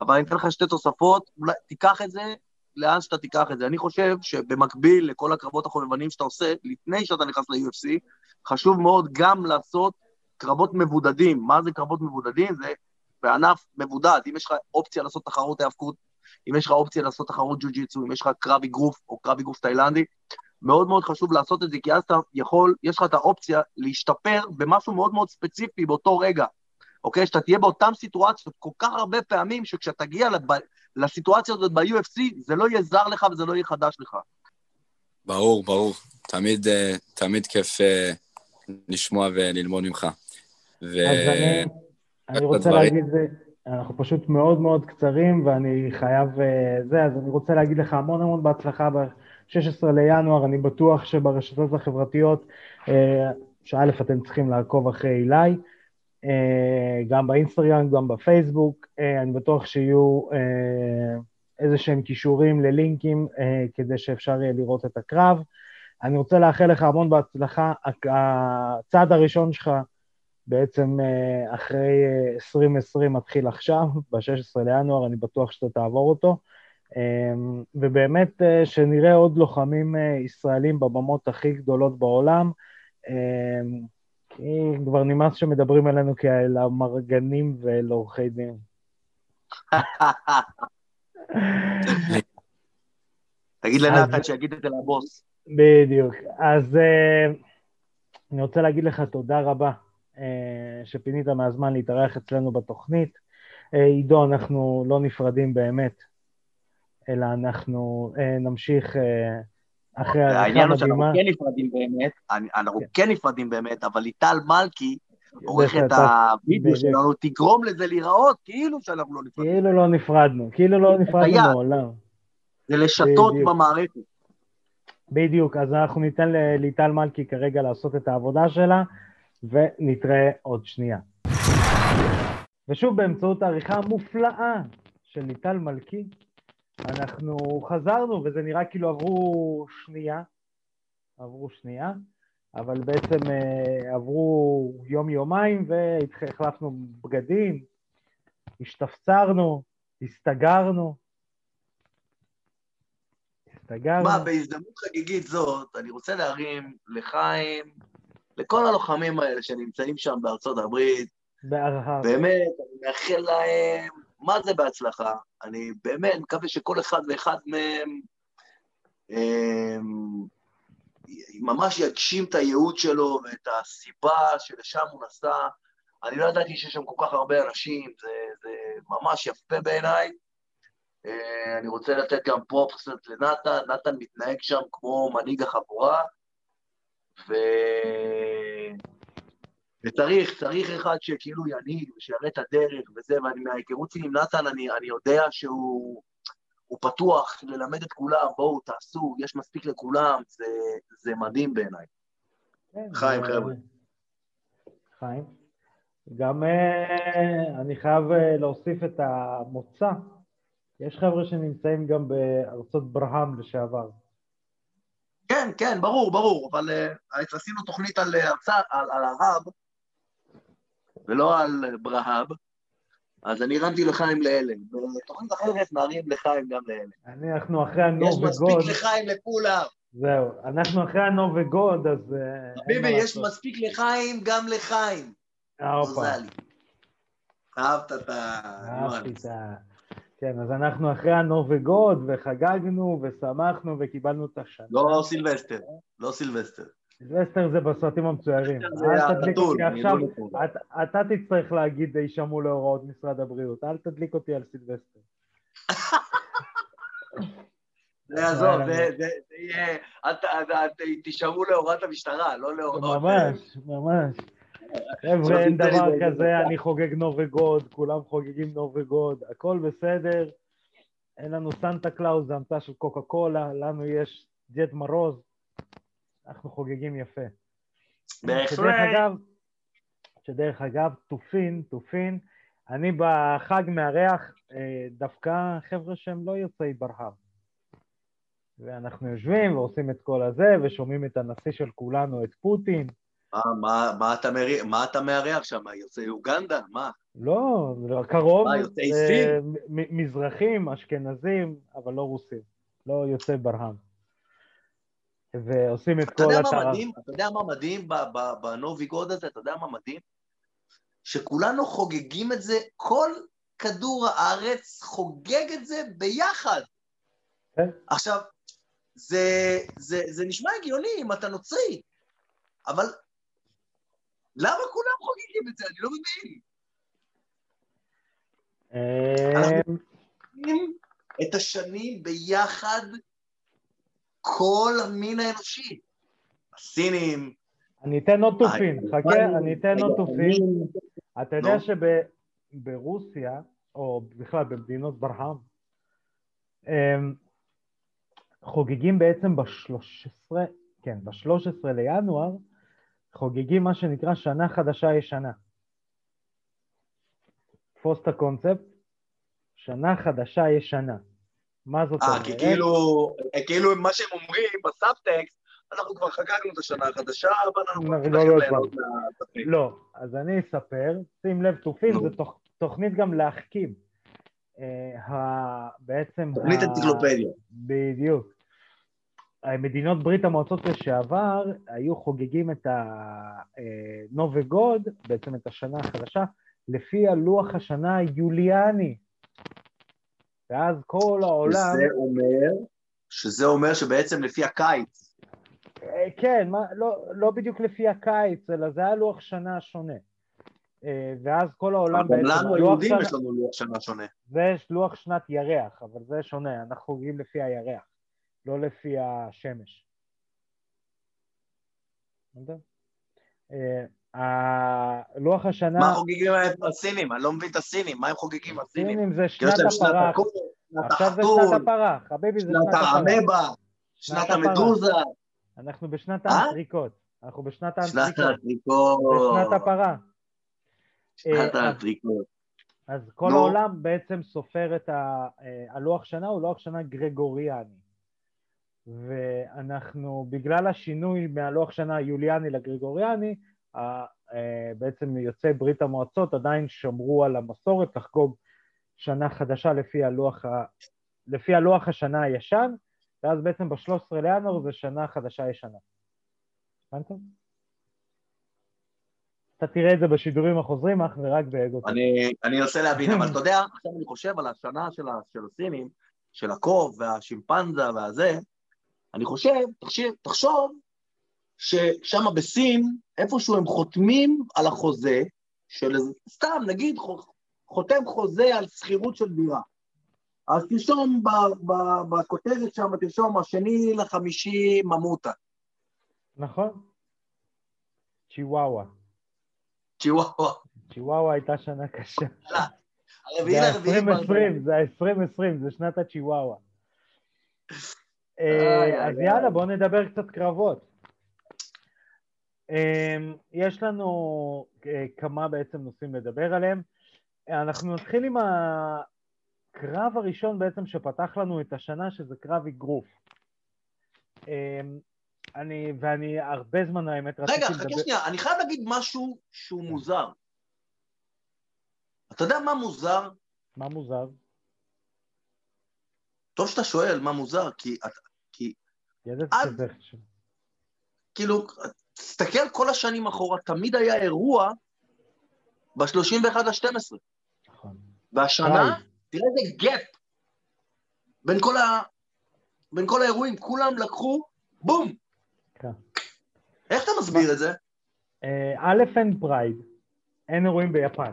אבל אני אתן לך שתי תוספות, אולי תיקח את זה לאן שאתה תיקח את זה. אני חושב שבמקביל לכל הקרבות החובבנים שאתה עושה, לפני שאתה נכנס ל-UFC, חשוב מאוד גם לעשות קרבות מבודדים. מה זה קרבות מבודדים? זה בענף מבודד. אם יש לך אופציה לעשות תחרות האבקות, אם יש לך אופציה לעשות תחרות ג'ו-ג'יצו, אם יש לך קרב אגרוף או קרב אגרוף תאילנדי, מאוד מאוד חשוב לעשות את זה, כי אז אתה יכול, יש לך את האופציה להשתפר במשהו מאוד מאוד ספציפי באותו רגע, אוקיי? שאתה תהיה באותן סיטואציות כל כך הרבה פעמים, שכשאתה תגיע לב... לסיטואציה הזאת ב-UFC, זה לא יהיה זר לך וזה לא יהיה חדש לך. ברור, ברור. תמיד, אה, תמיד כיף אה, לשמוע וללמוד ממך. ו... אז אני, אני רוצה. להגיד, אנחנו פשוט מאוד מאוד קצרים, ואני חייב אה, זה, אז אני רוצה להגיד לך המון המון בהצלחה 16 לינואר, אני בטוח שברשתות החברתיות, אה, שא' אתם צריכים לעקוב אחרי אילי, אה, גם באינסטגרם, גם בפייסבוק, אני בטוח שיהיו איזה שהם כישורים ללינקים כדי שאפשר יהיה לראות את הקרב. אני רוצה לאחל לך המון בהצלחה. הצעד הראשון שלך בעצם אחרי 2020 מתחיל עכשיו, ב-16 לינואר, אני בטוח שאתה תעבור אותו. אמ, ובאמת אה, שנראה עוד לוחמים אה, ישראלים בבמות הכי גדולות בעולם, כי כבר נמאס שמדברים עלינו כאל המרגנים ואל עורכי דין. תגיד לנתן שיגיד את זה לבוס. בדיוק. אז אה, אני רוצה להגיד לך תודה רבה שפינית מהזמן להתארח אצלנו בתוכנית. עידו, אנחנו לא נפרדים באמת אלא אנחנו אה, נמשיך אה, אחרי העריכה מדהימה. העניין הוא שאנחנו כן נפרדים באמת, אנחנו כן. כן נפרדים באמת, אבל ליטל מלכי, עורכת הווידאו שלנו, תגרום לזה להיראות כאילו שאנחנו לא נפרדנו. כאילו לא נפרדנו, כאילו לא נפרדנו מעולם. זה לשתות במערכת. בדיוק, אז אנחנו ניתן לליטל מלכי כרגע לעשות את העבודה שלה, ונתראה עוד שנייה. ושוב, באמצעות העריכה המופלאה של ליטל מלכי, אנחנו חזרנו, וזה נראה כאילו עברו שנייה, עברו שנייה, אבל בעצם uh, עברו יום-יומיים והחלפנו בגדים, השתפצרנו, הסתגרנו. הסתגרנו. מה, בהזדמנות חגיגית זאת, אני רוצה להרים לחיים לכל הלוחמים האלה שנמצאים שם בארצות הברית, בארהב. באמת, אני מאחל להם, מה זה בהצלחה? אני באמת מקווה שכל אחד ואחד מהם אמ, ממש יגשים את הייעוד שלו ואת הסיבה שלשם הוא נסע. אני לא ידעתי שיש שם כל כך הרבה אנשים, זה, זה ממש יפה בעיניי. אה, אני רוצה לתת גם פרופס לנתן, נתן מתנהג שם כמו מנהיג החבורה, ו... וצריך, צריך אחד שכאילו ינהיג ושיראה את הדרך וזה, ואני מההיכרות שלי עם נתן, אני, אני יודע שהוא פתוח ללמד את כולם, בואו, תעשו, יש מספיק לכולם, זה, זה מדהים בעיניי. כן, חיים, חבר'ה. חיים. גם uh, אני חייב uh, להוסיף את המוצא. יש חבר'ה שנמצאים גם בארצות ברהם לשעבר. כן, כן, ברור, ברור, אבל uh, עשינו תוכנית על, הרצא, על, על הרב, ולא על ברהב, אז אני הרמתי לחיים לאלה. בתוכנית אחרת נרים לחיים גם לאלה. אנחנו אחרי הנוב וגוד. יש מספיק לחיים לכולם. זהו, אנחנו אחרי הנובי גוד, אז... ביבי, יש מספיק לחיים גם לחיים. הופה. אהבת את ה... אהבתי את ה... כן, אז אנחנו אחרי הנובי גוד, וחגגנו, ושמחנו, וקיבלנו את השנה. לא סילבסטר, לא סילבסטר. סילבסטר זה בסרטים המצוירים. אל תדליק אותי עכשיו, אתה תצטרך להגיד, יישמעו להוראות משרד הבריאות, אל תדליק אותי על סילבסטר. זה יעזוב, זה יהיה, תישמעו להוראת המשטרה, לא להוראות... ממש, ממש. חבר'ה, אין דבר כזה, אני חוגג נובי גוד, כולם חוגגים נובי גוד, הכל בסדר. אין לנו סנטה קלאוז, זה המצאה של קוקה קולה, לנו יש דד מורוז, אנחנו חוגגים יפה. בהחלט. שדרך אגב, תופין, תופין, אני בחג מארח אה, דווקא חבר'ה שהם לא יוצאי ברהב. ואנחנו יושבים ועושים את כל הזה, ושומעים את הנשיא של כולנו, את פוטין, מה, מה, אתה מריח, מה אתה מארח שם? יוצאי אוגנדה? מה? לא, קרוב. מה, יוצאי סין? מזרחים, אשכנזים, אבל לא רוסים. לא יוצאי ברהם. ועושים את כל הטרף. אתה יודע מה מדהים בנובי גוד הזה? אתה יודע מה מדהים? שכולנו חוגגים את זה, כל כדור הארץ חוגג את זה ביחד. כן. עכשיו, זה, זה, זה נשמע הגיוני אם אתה נוצרי, אבל למה כולם חוגגים את זה? אני לא מבין. אנחנו חוגגים את השנים ביחד כל המין האנושי. הסינים... אני אתן עוד תופין, חכה, אני אתן עוד תופין. אתה יודע שברוסיה, או בכלל במדינות ברהם, חוגגים בעצם ב-13, כן, ב-13 לינואר, חוגגים מה שנקרא שנה חדשה ישנה. תפוס את הקונספט, שנה חדשה ישנה. מה זאת אומרת? אה, כי כאילו, כאילו מה שהם אומרים בסאבטקסט, אנחנו כבר חגגנו את השנה החדשה, אבל אנחנו כבר לא, לא, לא, לא, אז אני אספר, שים לב, תופים, זו תוכנית גם להחכים. אה, בעצם... תוכנית אנציקלופדיה. בדיוק. מדינות ברית המועצות לשעבר היו חוגגים את הנובי גוד, בעצם את השנה החדשה, לפי הלוח השנה היוליאני. ואז כל העולם... שזה אומר, שזה אומר שבעצם לפי הקיץ. אה, כן, מה, לא, לא בדיוק לפי הקיץ, אלא זה היה לוח שנה שונה. אה, ואז כל העולם בעצם... גם לנו היהודים. יש לנו לוח שנה שונה. זה לוח שנת ירח, אבל זה שונה, אנחנו חוגגים לפי הירח. לא לפי השמש. אה, לוח השנה... מה חוגגים הסינים? אני לא מבין את הסינים, מה הם חוגגים הסינים? הסינים זה שנת הפרח. עכשיו זה שנת הפרח, חביבי זה שנת הפרח. שנת האמבה, שנת המדוזה. אנחנו בשנת האנטריקות. אנחנו בשנת האנטריקות. שנת הפרה. שנת אה, האנטריקות. אז כל העולם בעצם סופר את אה, הלוח שנה, הוא לוח שנה גרגוריאני. ואנחנו, בגלל השינוי מהלוח שנה היוליאני לגרגוריאני, בעצם יוצאי ברית המועצות עדיין שמרו על המסורת לחגוג שנה חדשה לפי הלוח, ה... לפי הלוח השנה הישן, ואז בעצם ב-13 לינואר זה שנה חדשה ישנה. הבנתם? אתה תראה את זה בשידורים החוזרים אך ורק באגו. אני, אני אנסה להבין, אבל אתה יודע, עכשיו אני חושב על השנה של, של הסינים, של הקוב והשימפנזה והזה, אני חושב, תחשב, תחשוב ששם בסין, איפשהו הם חותמים על החוזה של סתם, נגיד, חותם חוזה על שכירות של דירה. אז תרשום בכותרת שם, תרשום, השני לחמישי ממוטה. נכון. צ'יוואווה. צ'יוואווה. צ'יוואווה הייתה שנה קשה. הרביעי לרביעי. זה ה-2020, זה ה-2020, זה שנת הצ'יוואווה. אה, אז יאללה, בואו נדבר קצת קרבות. אמ, יש לנו אה, כמה בעצם נושאים לדבר עליהם. אנחנו נתחיל עם הקרב הראשון בעצם שפתח לנו את השנה, שזה קרב אגרוף. אני, ואני הרבה זמן האמת רציתי לדבר... רגע, חכה שנייה, אני חייב להגיד משהו שהוא מוזר. אתה יודע מה מוזר? מה מוזר? טוב שאתה שואל מה מוזר, כי... כי... כאילו, תסתכל כל השנים אחורה, תמיד היה אירוע ב-31 ל-12. נכון. והשנה, תראה איזה gap בין כל, ה... בין כל האירועים, כולם לקחו, בום. כן. איך אתה מסביר את זה? אה, א', אין Pride, אין אירועים ביפן.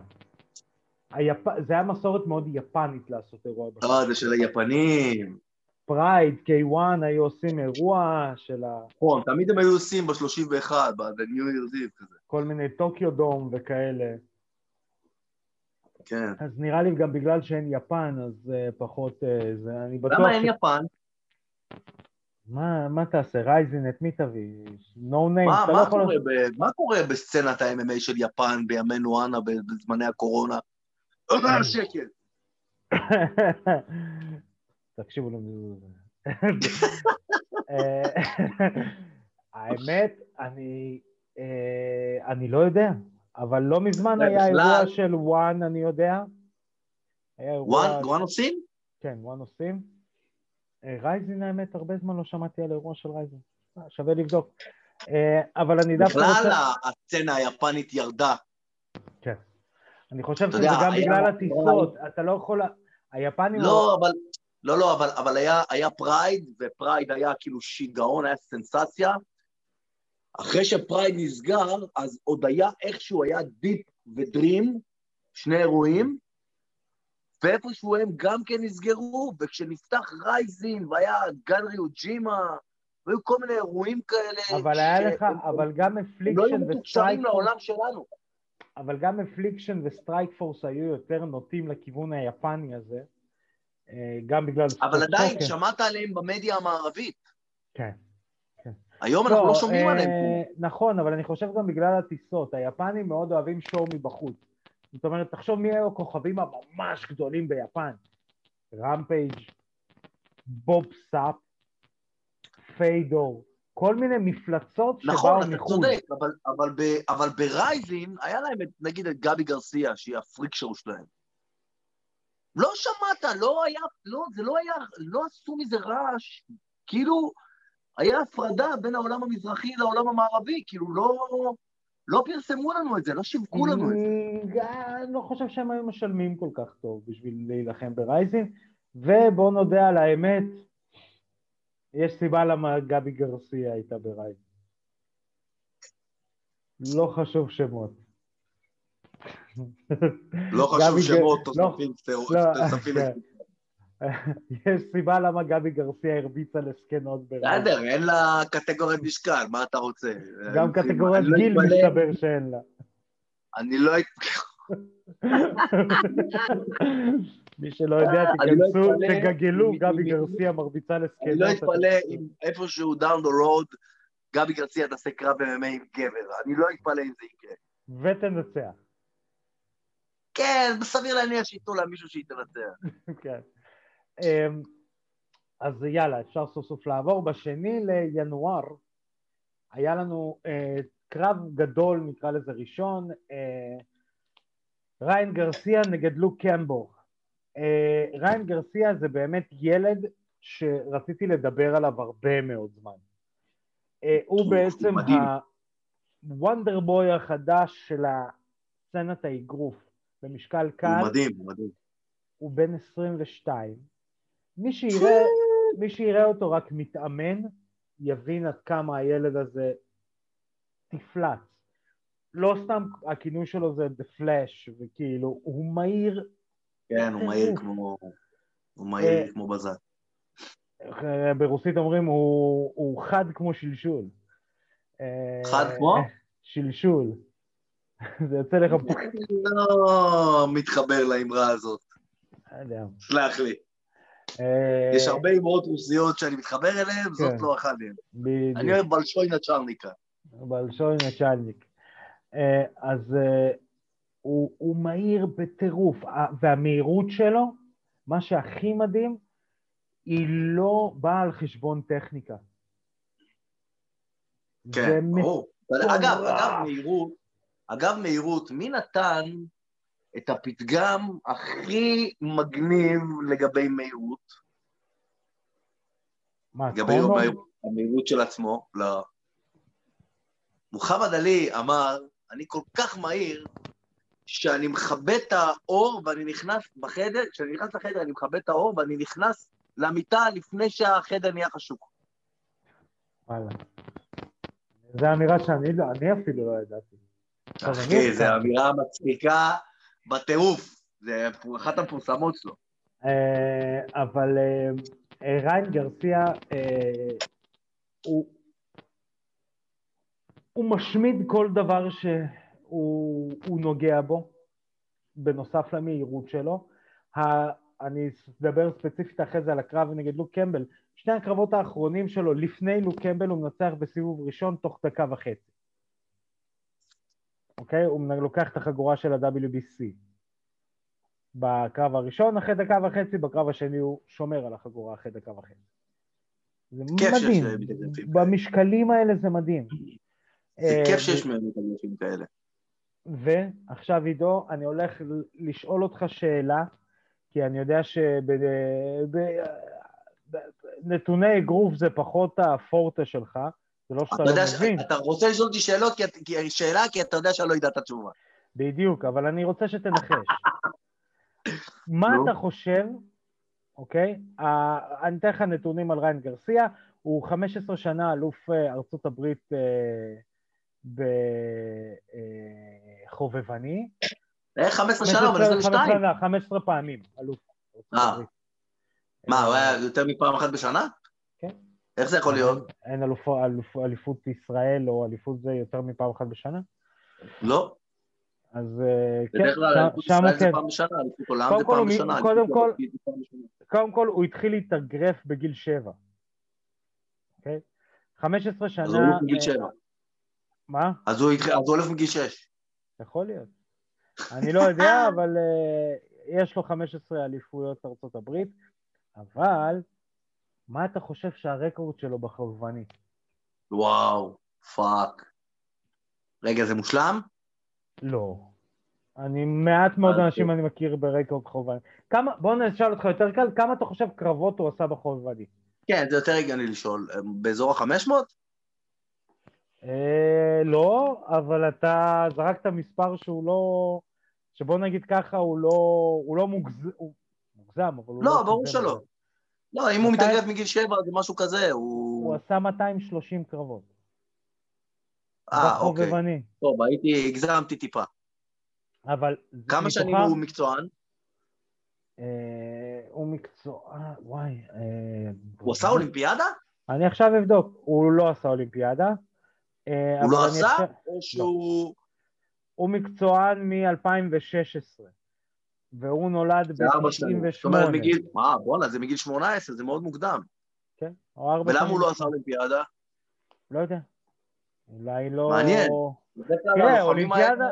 היפ... זה היה מסורת מאוד יפנית לעשות אירוע. אה, זה של היפנים. Pride, K1 היו עושים אירוע של ה... נכון, תמיד הם היו עושים ב-31, ב-New Year's Eve כזה. כל מיני Tokyo Dome וכאלה. כן. אז נראה לי גם בגלל שאין יפן, אז אה, פחות אה, זה, אני בטוח... למה אין ש... יפן? מה, מה תעשה, Rizin, את מי תביא? no names, אתה לא יכול... ב, מה קורה בסצנת ה-MMA של יפן בימינו אנו בזמני הקורונה? שקל. תקשיבו למזוז. אה, האמת, אני, אה, אני לא יודע, אבל לא מזמן היה אירוע של ONE, אני יודע. ONE עושים? כן, ONE עושים. אה, Rizin, האמת, הרבה זמן לא שמעתי על אירוע של Rizin. שווה לבדוק. אבל אני דווקא רוצה... בכלל הסצנה היפנית ירדה. כן. אני חושב שזה גם בגלל הטיסות, אתה לא יכול... היפנים... לא, אבל לא, לא, אבל, אבל היה, היה Pride, ו Pride היה כאילו שיגעון, היה סנסציה. אחרי ש Pride נסגר, אז עוד היה איכשהו, היה DEEP ו Dream, שני אירועים, ואיפשהו הם גם כן נסגרו, וכשנפתח Rizin, והיה Ganryujima, והיו כל מיני אירועים כאלה. אבל היה לך, אבל גם Affliction ו Strike... לא היו מתוקשרים לעולם שלנו. אבל גם Affliction ו Strikeforce היו יותר נוטים לכיוון היפני הזה. אה, גם בגלל... אבל עדיין פוקר. שמעת עליהם במדיה המערבית. כן. כן. היום לא, אנחנו לא שומעים אה, עליהם. נכון, אבל אני חושב גם בגלל הטיסות. היפנים מאוד אוהבים show מבחוץ. זאת אומרת, תחשוב מי היו הכוכבים הממש גדולים ביפן. Rampage, בוב סאפ, פיידור, כל מיני מפלצות שבאו מחו"ל. נכון, אתה צודק, אבל, אבל, אבל ברייזין היה להם את, נגיד את גבי גרסיה, שהיא הפריק שואו שלהם. לא שמעת, לא היה, לא, זה לא היה, לא עשו מזה רעש, כאילו, היה הפרדה בין העולם המזרחי לעולם המערבי, כאילו לא, לא פרסמו לנו את זה, לא שיווקו לנו את זה. אני לא חושב שהם היו משלמים כל כך טוב בשביל להילחם ברייזין, ובואו נודה על האמת, יש סיבה למה גבי גרסיה הייתה ברייזין. לא חשוב שמות. לא חשוב שמות, תוספים, תוספים. יש סיבה למה גבי גרסיה הרביצה לזקנות ברעב. בסדר, אין לה קטגוריית משקל, מה אתה רוצה? גם קטגוריית לא גיל מסתבר שאין לה. אני לא... מי שלא יודע, לא תיכנסו, תגגלו, גבי גרסיה מרביצה לזקנות. אני לא אתפלא אם איפשהו down the road, גבי גרסיה תעשה קרב MMA עם גבר. אני לא אתפלא אם זה יקרה. ותנצח. כן, סביר להניח שייתנו לה מישהו שהיא תנצח. כן. אמ, אז יאללה, אפשר סוף סוף לעבור. בשני לינואר היה לנו uh, קרב גדול, נקרא לזה ראשון, uh, ריין גרסיה נגד לוק קמבור. Uh, ריין גרסיה זה באמת ילד שרציתי לדבר עליו הרבה מאוד זמן. Uh, הוא בעצם. הוונדר בוי החדש של סצנת האגרוף במשקל קל. הוא מדהים, הוא מדהים. הוא בן 22. מי שיראה, מי שיראה אותו רק מתאמן, יבין עד כמה הילד הזה תפלץ. לא סתם הכינוי שלו זה The Flash, וכאילו, הוא מהיר. כן, הוא מהיר כמו... הוא מהיר אה, כמו בזק. אה, ברוסית אומרים, הוא, הוא חד כמו שלשול. חד כמו? שלשול. זה יוצא לך... לא מתחבר לאמרה הזאת. יודע. סלח לי. אה, יש הרבה אמרות רוסיות שאני מתחבר אליהן, זאת כן. לא אחת מהן. אני אוהב בלשוי נצ'רניקה. בלשוי נצ'רניק. אה, אז אה, הוא מהיר בטירוף, והמהירות שלו, מה שהכי מדהים, היא לא באה על חשבון טכניקה. כן, ברור. אגב, אגב, מהירות, אגב, מהירות, מי נתן את הפתגם הכי מגניב לגבי מהירות? מה, לגבי המהירות, של עצמו? לא. מוחמד עלי אמר, אני כל כך מהיר, שאני מכבה את האור ואני נכנס בחדר, כשאני נכנס לחדר אני מכבה את האור ואני נכנס למיטה לפני שהחדר נהיה חשוק. וואלה. זו אמירה שאני לא, אני אפילו לא ידעתי. אחי, זו אמירה מצחיקה בטירוף, זה אחת המפורסמות שלו. אה, אבל אה, אה, ריין גרסיה, הוא משמיד כל דבר שהוא נוגע בו, בנוסף למהירות שלו. אני אדבר ספציפית אחרי זה על הקרב נגד לוק קמבל. שני הקרבות האחרונים שלו, לפני לוק קמבל, הוא מנצח בסיבוב ראשון תוך דקה וחצי. אוקיי? הוא לוקח את החגורה של ה-WBC. בקרב הראשון אחרי דקה וחצי, בקרב השני הוא שומר על החגורה אחרי דקה וחצי. זה מדהים, במשקלים האלה זה מדהים. זה אה, כיף שיש מתגלגלים כאלה. ועכשיו עידו, אני הולך לשאול אותך שאלה, כי אני יודע שבנתוני אגרוף זה פחות הפורטה שלך, זה לא שאתה לא מבין. אתה רוצה לשאול אותי שאלות, כי, שאלה, כי אתה יודע שאני לא יודע את התשובה. בדיוק, אבל אני רוצה שתנחש. מה אתה חושב, אוקיי? אני אתן לך נתונים על ריין גרסיה, הוא 15 שנה אלוף אה, ארצות הברית אה, בחובבני. איך 15 שנה? אבל 22. 15 פעמים אלוף ארצות אה. הברית. מה, הוא היה יותר מפעם אחת בשנה? כן. איך זה יכול להיות? אין אליפות ישראל או אליפות זה יותר מפעם אחת בשנה? לא. אז אה, כן, שם הוא כן. קודם כל, קודם כל, קודם כל הוא התחיל להתאגרף בגיל שבע, אוקיי? 15 שנה... אז הוא הולך מגיל שבע. מה? אז הוא הולך מגיל שש. יכול להיות. אני לא יודע, אבל אה, יש לו 15 אליפויות ארצות הברית, אבל מה אתה חושב שהרקורד שלו בחובבני? וואו, fuck. רגע, זה מושלם? לא. אני, מעט מאוד אנשים אני מכיר ברקורד חובבני. כמה, בוא נשאל אותך יותר קל, כמה אתה חושב קרבות הוא עשה בחובבני? כן, זה יותר הגיוני לשאול. באזור ה-500? אה, לא, אבל אתה זרקת מספר שהוא לא... שבוא נגיד ככה, הוא לא, הוא לא מוגז... הוא מוגזם, אבל הוא לא... לא, ברור שלא. לא, אם הוא מתאגרף מגיל 7 זה משהו כזה, הוא... הוא עשה 230 קרבות. אה, אוקיי. טוב, הייתי, הגזמתי טיפה. אבל... כמה שנים הוא מקצוען? אה, הוא מקצוען, וואי. אה, הוא עשה אולימפיאדה? אני עכשיו אבדוק. הוא לא עשה אולימפיאדה. אה, הוא לא עשה? או שהוא... הוא מקצוען מ-2016, והוא נולד ב-98. זאת אומרת, מגיל... מה, בואנה, זה מגיל 18, זה מאוד מוקדם. כן, או ארבע ולמה הוא לא עשה אולימפיאדה? לא יודע. אולי לא... מעניין. תראה, אולימפיאדה...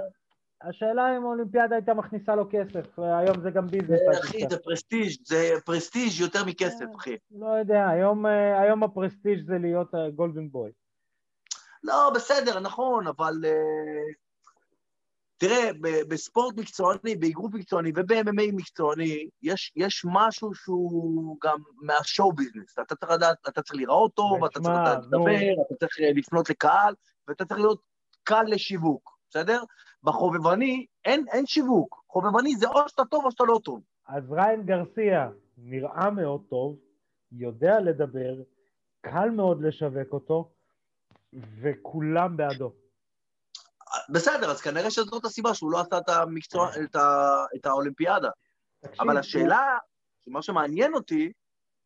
השאלה אם האולימפיאדה הייתה מכניסה לו כסף, היום זה גם ביזנס. אחי, זה פרסטיג', זה פרסטיג' יותר מכסף, אה, אחי. לא יודע, היום, אה, היום הפרסטיג' זה להיות גולדן בוי. לא, בסדר, נכון, אבל... תראה, בספורט מקצועני, באגרוף מקצועני וב-MMA מקצועני, יש, יש משהו שהוא גם מהשואו ביזנס. אתה צריך לדעת, אתה צריך לראות טוב, אתה צריך לדעת לדבר, אתה צריך לפנות לקהל, ואתה צריך להיות קל לשיווק, בסדר? בחובבני אין, אין שיווק. חובבני זה או שאתה טוב או שאתה לא טוב. אז ריין גרסיה נראה מאוד טוב, יודע לדבר, קל מאוד לשווק אותו, וכולם בעדו. בסדר, אז כנראה שזאת הסיבה שהוא לא עשה את, המקצוע, את, ה, את האולימפיאדה. תקשיב, אבל השאלה, מה שמעניין אותי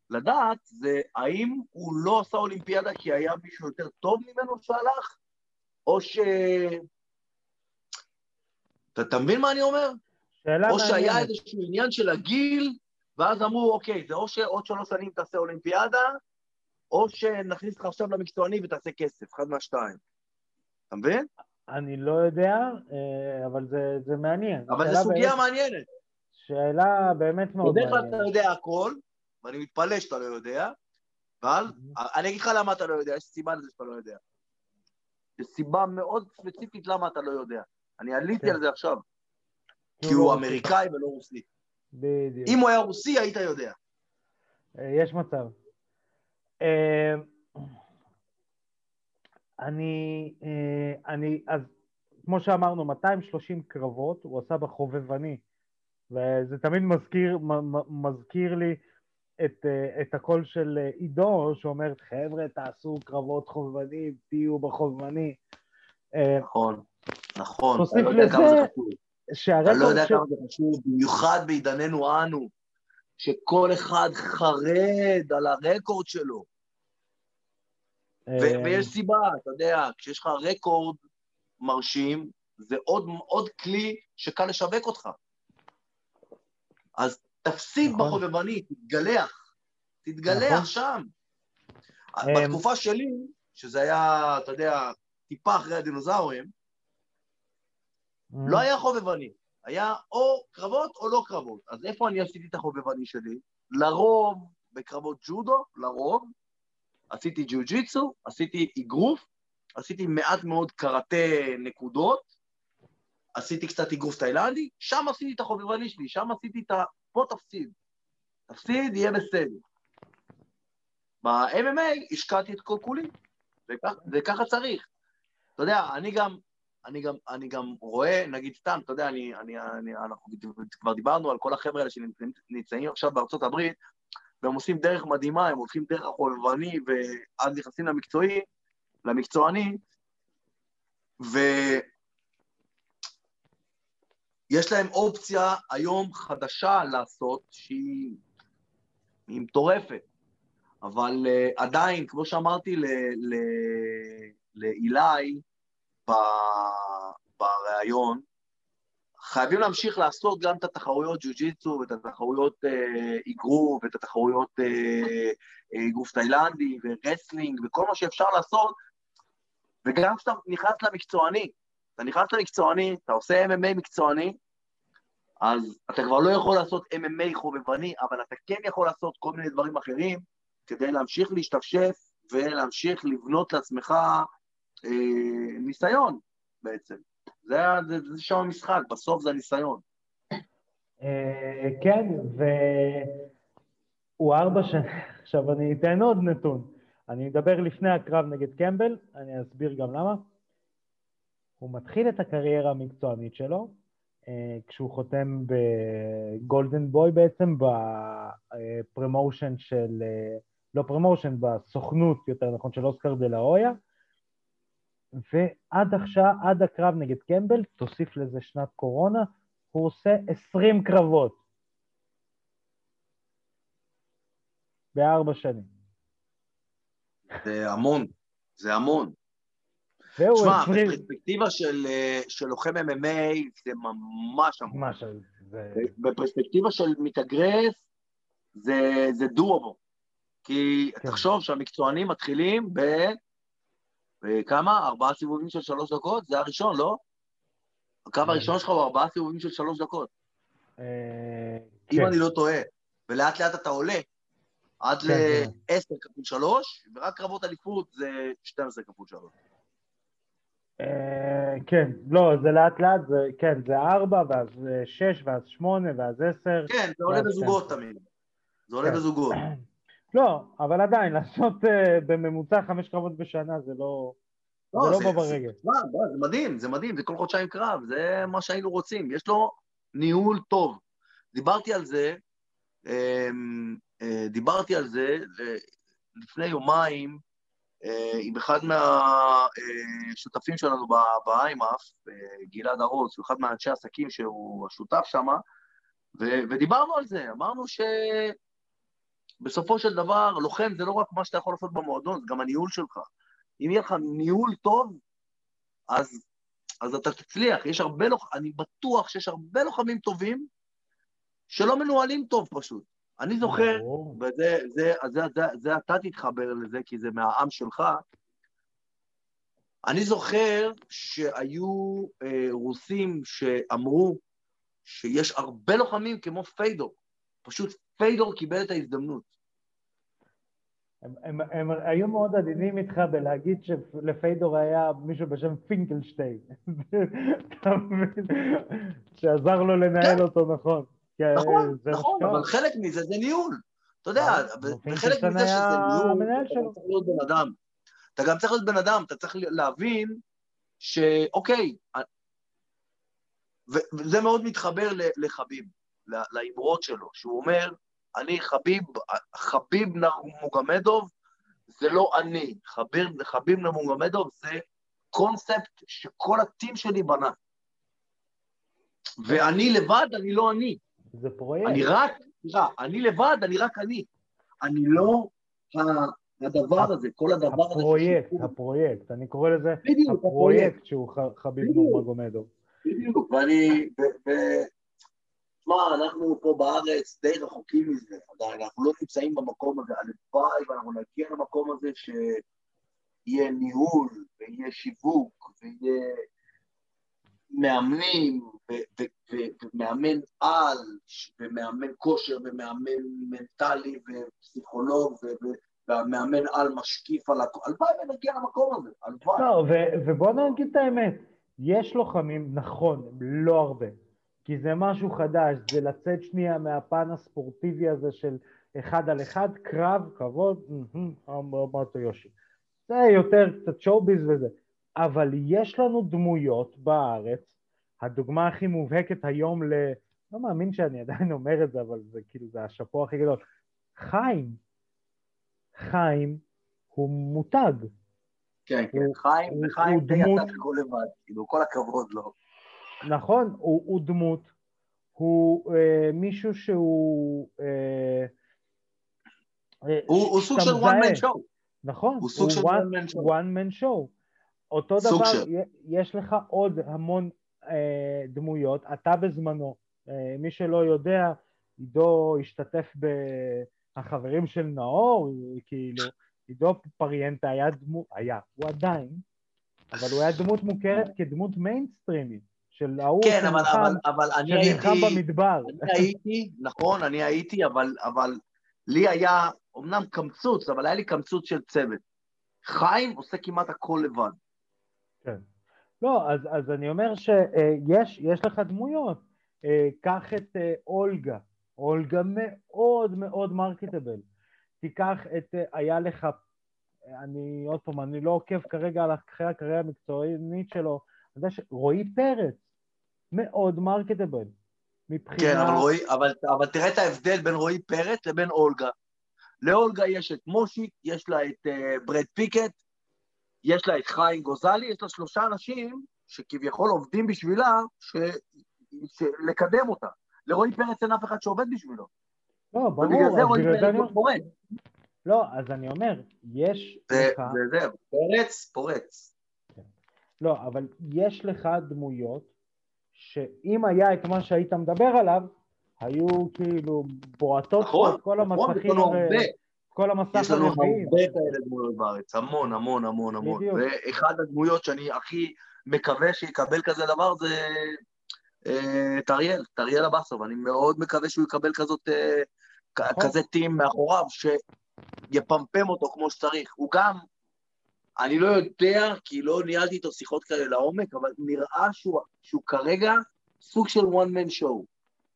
לדעת, זה האם הוא לא עשה אולימפיאדה כי היה מישהו יותר טוב ממנו שהלך, או ש... אתה, אתה מבין מה אני אומר? שאלה או שהיה איזשהו עניין של הגיל, ואז אמרו, אוקיי, זה או שעוד שלוש שנים תעשה אולימפיאדה, או שנכניס אותך עכשיו למקצועני ותעשה כסף, אחד מהשתיים. אתה מבין? אני לא יודע, אה, אבל זה, זה מעניין. אבל זו סוגיה באמת, מעניינת. שאלה באמת מאוד מעניינת. בדרך כלל אתה יודע הכל, ואני מתפלא שאתה לא יודע, אבל אני אגיד לך למה אתה לא יודע, יש סיבה לזה שאתה לא יודע. יש סיבה מאוד ספציפית למה אתה לא יודע. אני עליתי כן. על זה עכשיו. כי הוא לא אמריקאי ולא רוסי. בדיוק. אם הוא היה רוסי, היית יודע. אה, יש מצב. אה, אני, אה, אני, אז כמו שאמרנו, 230 קרבות הוא עשה בחובבני, וזה תמיד מזכיר, מזכיר לי את, את הקול של עידו, שאומר, חבר'ה, תעשו קרבות חובבני, תהיו בחובבני. נכון, נכון. תוסיף לזה, שהרקורד... אני לא יודע כמה זה חשוב, במיוחד בעידננו אנו, שכל אחד חרד על הרקורד שלו. אה, ויש סיבה, אתה יודע, כשיש לך רקורד מרשים, זה עוד, עוד כלי שקל לשווק אותך. אז תפסיד נכון. בחובבני, תתגלח, תתגלח נכון. שם. אה, בתקופה שלי, שזה היה, אתה יודע, טיפה אחרי הדינוזאורים, לא mm. היה חובבני, היה או קרבות או לא קרבות. אז איפה אני עשיתי את החובבני שלי? לרוב בקרבות ג'ודו, לרוב. עשיתי ג'יוג'יצו, עשיתי אגרוף, עשיתי מעט מאוד קראטה נקודות, עשיתי קצת אגרוף תאילנדי, שם עשיתי את החובבני שלי, שם עשיתי את ה... פה תפסיד. תפסיד, יהיה בסדר. ב-MMA השקעתי את כל כולי, וכך, וככה צריך. אתה יודע, אני גם, אני גם, אני גם רואה, נגיד סתם, אתה יודע, אני, אני, אני, אנחנו כבר דיברנו על כל החבר'ה האלה שנמצאים עכשיו בארצות הברית, והם עושים דרך מדהימה, הם הולכים דרך החובבני ועד נכנסים למקצועי, למקצועני, ויש להם אופציה היום חדשה לעשות, שהיא מטורפת. אבל uh, עדיין, כמו שאמרתי לאילי, בריאיון, חייבים להמשיך לעשות גם את התחרויות ג'ו-ג'יצו ואת התחרויות אה, אגרוף ואת התחרויות אה, אה, אגרוף תאילנדי ורסלינג וכל מה שאפשר לעשות, וגם כשאתה נכנס למקצועני, אתה נכנס למקצועני, אתה עושה MMA מקצועני, אז אתה כבר לא יכול לעשות MMA חובבני, אבל אתה כן יכול לעשות כל מיני דברים אחרים כדי להמשיך להשתפשף ולהמשיך לבנות לעצמך אה, ניסיון בעצם. זה, זה, זה שם המשחק, בסוף זה הניסיון. אה, כן, והוא ארבע שנים. עכשיו אני אתן עוד נתון. אני אדבר לפני הקרב נגד קמבל, אני אסביר גם למה. הוא מתחיל את הקריירה המקצוענית שלו, אה, כשהוא חותם בגולדן בוי בעצם, ב promotion של, לא promotion, בסוכנות, יותר נכון, של אוסקר דה לה הויה, ועד עכשיו, עד הקרב נגד קמבל, תוסיף לזה שנת קורונה, הוא עושה 20 קרבות. בארבע שנים. זה המון, זה המון. תשמע, 20... בפרספקטיבה של, של לוחם MMA זה ממש המון. ממש, זה... בפרספקטיבה של מתאגרס זה, זה דואבו. כי כן. תחשוב שהמקצוענים מתחילים ב... וכמה? ארבעה סיבובים של שלוש דקות? זה הראשון, לא? הקו כן. הראשון שלך הוא ארבעה סיבובים של שלוש דקות. אה, אם כן. אני לא טועה. ולאט לאט אתה עולה עד כן, ל-10 כפול שלוש, ורק קרבות אליפות זה 12 כפול שלוש. אה, כן, לא, זה לאט לאט, זה, כן, זה ארבע, ואז שש, ואז שמונה, ואז עשר. כן, זה עולה בזוגות תמיד. זה עולה בזוגות. לא, אבל עדיין, לעשות uh, בממוצע חמש קרבות בשנה זה לא, לא, זה לא בא ברגל. זה מדהים, זה מדהים, זה כל חודשיים קרב, זה מה שהיינו רוצים. יש לו ניהול טוב. דיברתי על זה, אמ, אה, דיברתי על זה לפני יומיים אה, עם אחד מהשותפים שלנו באיימאף, גלעד ארוז, שהוא אחד מאנשי העסקים שהוא השותף שם, ודיברנו על זה, אמרנו שבסופו של דבר, לוחם זה לא רק מה שאתה יכול לעשות במועדון, זה גם הניהול שלך. אם יהיה לך ניהול טוב, אז, אז אתה תצליח. יש הרבה לוחמים, אני בטוח שיש הרבה לוחמים טובים שלא מנוהלים טוב פשוט. אני זוכר, וזה זה, זה, זה, זה אתה תתחבר לזה, כי זה מהעם שלך, אני זוכר שהיו אה, רוסים שאמרו שיש הרבה לוחמים כמו פיידור. פשוט פיידור קיבל את ההזדמנות. הם, הם, הם היו מאוד עדינים איתך בלהגיד שלפיידור היה מישהו בשם פינקלשטיין, אתה מבין? שעזר לו לנהל כן. אותו נכון. נכון, נכון, אבל חלק מזה זה ניהול. אתה יודע, וחלק מזה שזה ניהול, אתה צריך להיות בן אדם. אתה גם צריך להיות בן אדם, אתה צריך להבין שאוקיי, וזה מאוד מתחבר לחביב, לאמרות שלו, שהוא אומר, אני חביב, חביב נמוגמדוב זה לא אני, חביב, חביב נמוגמדוב זה קונספט שכל הטים שלי בנה. ואני לבד, אני לא אני. זה פרויקט. אני רק, סליחה, אני לבד, אני רק אני. אני לא הדבר הזה, כל הדבר הזה. הפרויקט, הפרויקט, אני קורא לזה הפרויקט שהוא חביב נורמגומדוב. בדיוק, ואני, תשמע, אנחנו פה בארץ די רחוקים מזה עדיין, אנחנו לא נמצאים במקום הזה, הלוואי ואנחנו נגיע למקום הזה שיהיה ניהול, ויהיה שיווק, ויהיה מאמנים, ומאמן על, ומאמן כושר, ומאמן מנטלי, ופסיכולוג, והמאמן על משקיף על הכל, הלוואי ונגיע למקום הזה, הלוואי. לא, ובוא נגיד את האמת, יש לוחמים, נכון, לא הרבה, כי זה משהו חדש, זה לצאת שנייה מהפן הספורטיבי הזה של אחד על אחד, קרב, כבוד, אמרת יושי. זה יותר קצת שואו-ביז וזה. אבל יש לנו דמויות בארץ, הדוגמה הכי מובהקת היום ל... לא מאמין שאני עדיין אומר את זה, אבל זה כאילו, זה השאפו הכי גדול. חיים, חיים הוא מותג. כן, כן, חיים, חיים די יצא לבד, כאילו, כל הכבוד לו. נכון, הוא, הוא דמות, הוא אה, מישהו שהוא... אה, אה הוא, הוא סוג של one man show. נכון, הוא סוג של one man show. one man show. אותו דבר, של... יש לך עוד המון אה, דמויות, אתה בזמנו, אה, מי שלא יודע, עידו השתתף בחברים של נאור, כאילו, עידו פריאנטה היה דמות, היה, הוא עדיין, אבל הוא היה דמות מוכרת כדמות מיינסטרימית. של ההוא כן, אבל, אבל, אבל אני הייתי... שנלחם במדבר. אני הייתי, נכון, אני הייתי, אבל, אבל לי היה, אמנם קמצוץ, אבל היה לי קמצוץ של צוות. חיים עושה כמעט הכל לבד. כן. לא, אז, אז אני אומר שיש יש לך דמויות. אה, קח את אה, אולגה, אולגה מאוד מאוד מרקטבל. תיקח את, אה, היה לך, אני עוד פעם, אני לא עוקב כרגע על אחרי הקריירה המקצוענית שלו, אני יודע שרועי פרץ, מאוד מרקטבל. מבחינה... כן, אבל, רואי, אבל, אבל תראה את ההבדל בין רועי פרץ לבין אולגה. לאולגה יש את מושיק, יש לה את uh, ברד פיקט, יש לה את חיים גוזלי, יש לה שלושה אנשים שכביכול עובדים בשבילה, ש... ש... לקדם אותה. לרועי פרץ אין אף אחד שעובד בשבילו. לא, ברור. ובגלל זה רועי פרץ פורץ. לא, אז אני אומר, יש זה, לך... זה זה, פורץ, פורץ. לא, אבל יש לך דמויות שאם היה את מה שהיית מדבר עליו, היו כאילו בועטות נכון, כל נכון, המסכים. נכון, הרבה. כל המסך. יש לנו הרבה כאלה דמויות בארץ, המון, המון, המון, המון. בדיוק. ואחד הדמויות שאני הכי מקווה שיקבל כזה דבר זה אה, את אריאל, את אריאל אבסוב. אני מאוד מקווה שהוא יקבל כזאת, אה, נכון. כזה טים מאחוריו, שיפמפם אותו כמו שצריך. הוא גם, אני לא יודע, כי לא ניהלתי איתו שיחות כאלה לעומק, אבל נראה שהוא, שהוא כרגע סוג של one man show.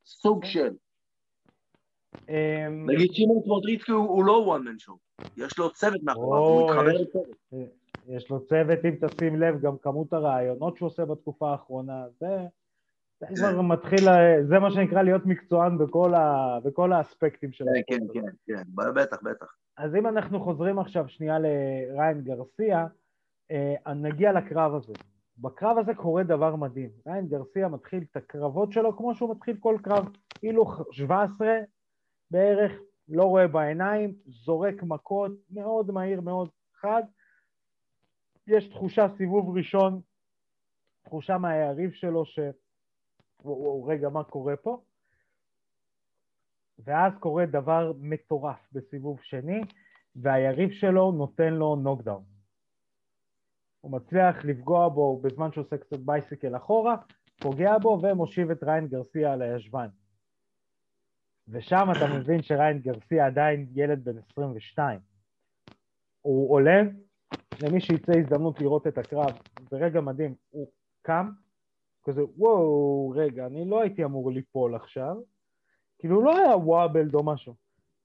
סוג של. אמ, נגיד שמעון סמוטריצקי הוא לא one man show, יש לו צוות מאחוריו, הוא מתחבר לצוות. יש לו צוות, אם תשים לב, גם כמות הרעיונות שהוא עושה בתקופה האחרונה, זה, כבר מתחיל, זה מה שנקרא להיות מקצוען בכל, ה, בכל האספקטים של כן, כן, כן, כן, בטח, בטח. אז אם אנחנו חוזרים עכשיו שנייה לריין גרסיה, אה, נגיע לקרב הזה. בקרב הזה קורה דבר מדהים. ריין גרסיה מתחיל את הקרבות שלו כמו שהוא מתחיל כל קרב, הילוך 17 בערך, לא רואה בעיניים, זורק מכות, מאוד מהיר, מאוד חד. יש תחושה, סיבוב ראשון, תחושה מהיריב שלו ש... וואו, רגע, מה קורה פה? ואז קורה דבר מטורף בסיבוב שני, והיריב שלו נותן לו נוקדאון. הוא מצליח לפגוע בו בזמן שהוא עושה קצת bicycle אחורה, פוגע בו ומושיב את ריין גרסיה על הישבן. ושם אתה מבין שריין גרסיה עדיין ילד בן 22. הוא עולה, למי שיצא הזדמנות לראות את הקרב, זה רגע מדהים, הוא קם, כזה וואו, רגע, אני לא הייתי אמור ליפול עכשיו, כאילו לא היה וואבלד או משהו,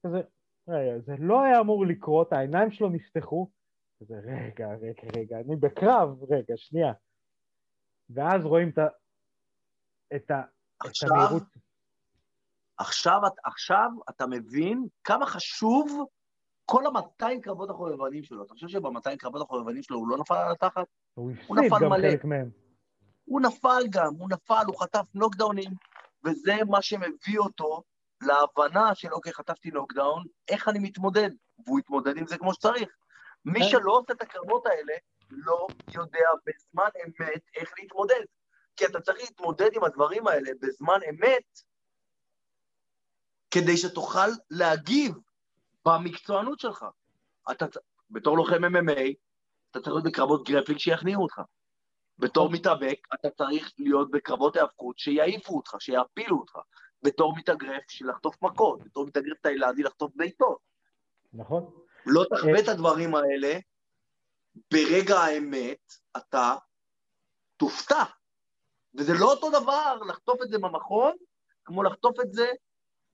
כזה, רגע, זה לא היה אמור לקרות, העיניים שלו נפתחו, כזה רגע, רגע, רגע, אני בקרב, רגע, שנייה. ואז רואים את, ה, את, ה, עכשיו, את המהירות. עכשיו, עכשיו אתה מבין כמה חשוב כל ה-200 קרבות החובבנים שלו. אתה חושב שב-200 קרבות החובבנים שלו הוא לא נפל על התחת? הוא הפסיד גם מלא. חלק מהם. הוא נפל גם, הוא נפל, הוא חטף נוקדאונים, וזה מה שמביא אותו להבנה של אוקיי, חטפתי נוקדאון, איך אני מתמודד? והוא התמודד עם זה כמו שצריך. מי כן. שלא עושה את הקרבות האלה, לא יודע בזמן אמת איך להתמודד. כי אתה צריך להתמודד עם הדברים האלה בזמן אמת, כדי שתוכל להגיב במקצוענות שלך. אתה, בתור לוחם MMA, אתה צריך להיות בקרבות grappling שיכניעו אותך. בתור. מתאבק, אתה צריך להיות בקרבות היאבקות שיעיפו אותך, שיפילו אותך. בתור מתאגרף, לחטוף מכות. בתור מתאגרף תאילנדי, לחטוף בעיטות. נכון. לא תחווה אה, את הדברים האלה, ברגע האמת אתה תופתע. וזה לא אותו דבר לחטוף את זה במכון, כמו לחטוף את זה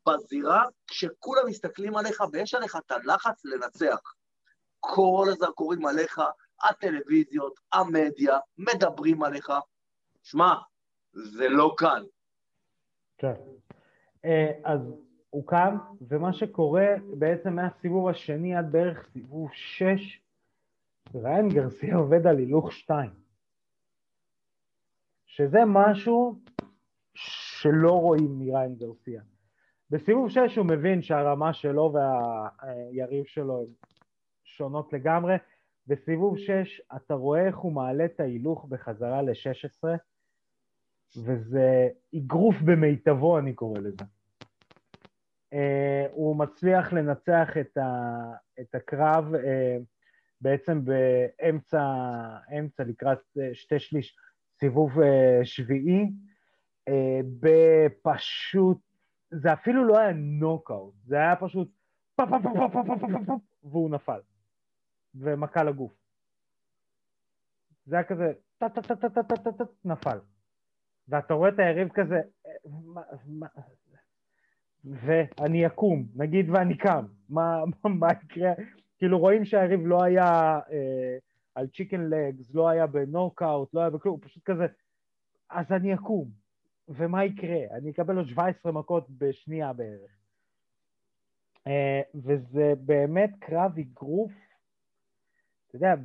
בזירה, כשכולם מסתכלים עליך ויש עליך את הלחץ לנצח. כל הזרקורים עליך, הטלוויזיות, המדיה, מדברים עליך. שמע, זה לא קל. כן. אה, אז הוא קם, ומה שקורה בעצם מהסיבוב השני עד בערך סיבוב שש, ריין גרסיה עובד על הילוך שתיים. שזה משהו שלא רואים מריין גרסיה. בסיבוב 6 הוא מבין שהרמה שלו והיריב שלו הן שונות לגמרי. בסיבוב 6 אתה רואה איך הוא מעלה את ההילוך בחזרה ל-16, וזה אגרוף במיטבו, אני קורא לזה. Uh, הוא מצליח לנצח את, ה, את הקרב uh, בעצם באמצע, אמצע לקראת uh, שתי שליש, סיבוב uh, שביעי, uh, בפשוט זה אפילו לא היה נוקאוט, זה היה פשוט פאפ פאפ פאפ פאפ פאפ פאפ פאפ והוא נפל. ומכה לגוף. זה היה כזה טה טה טה טה טה טה טה טה נפל. ואתה רואה את היריב כזה, ואני אקום, נגיד ואני קם, מה, יקרה? כאילו רואים שהיריב לא היה אה, על צ'יקן לגס, לא היה בנוקאוט, לא היה בכלום, הוא פשוט כזה, אז אני אקום. ומה יקרה? אני אקבל עוד 17 מכות בשנייה בערך. Uh, וזה באמת קרב אגרוף, יודע,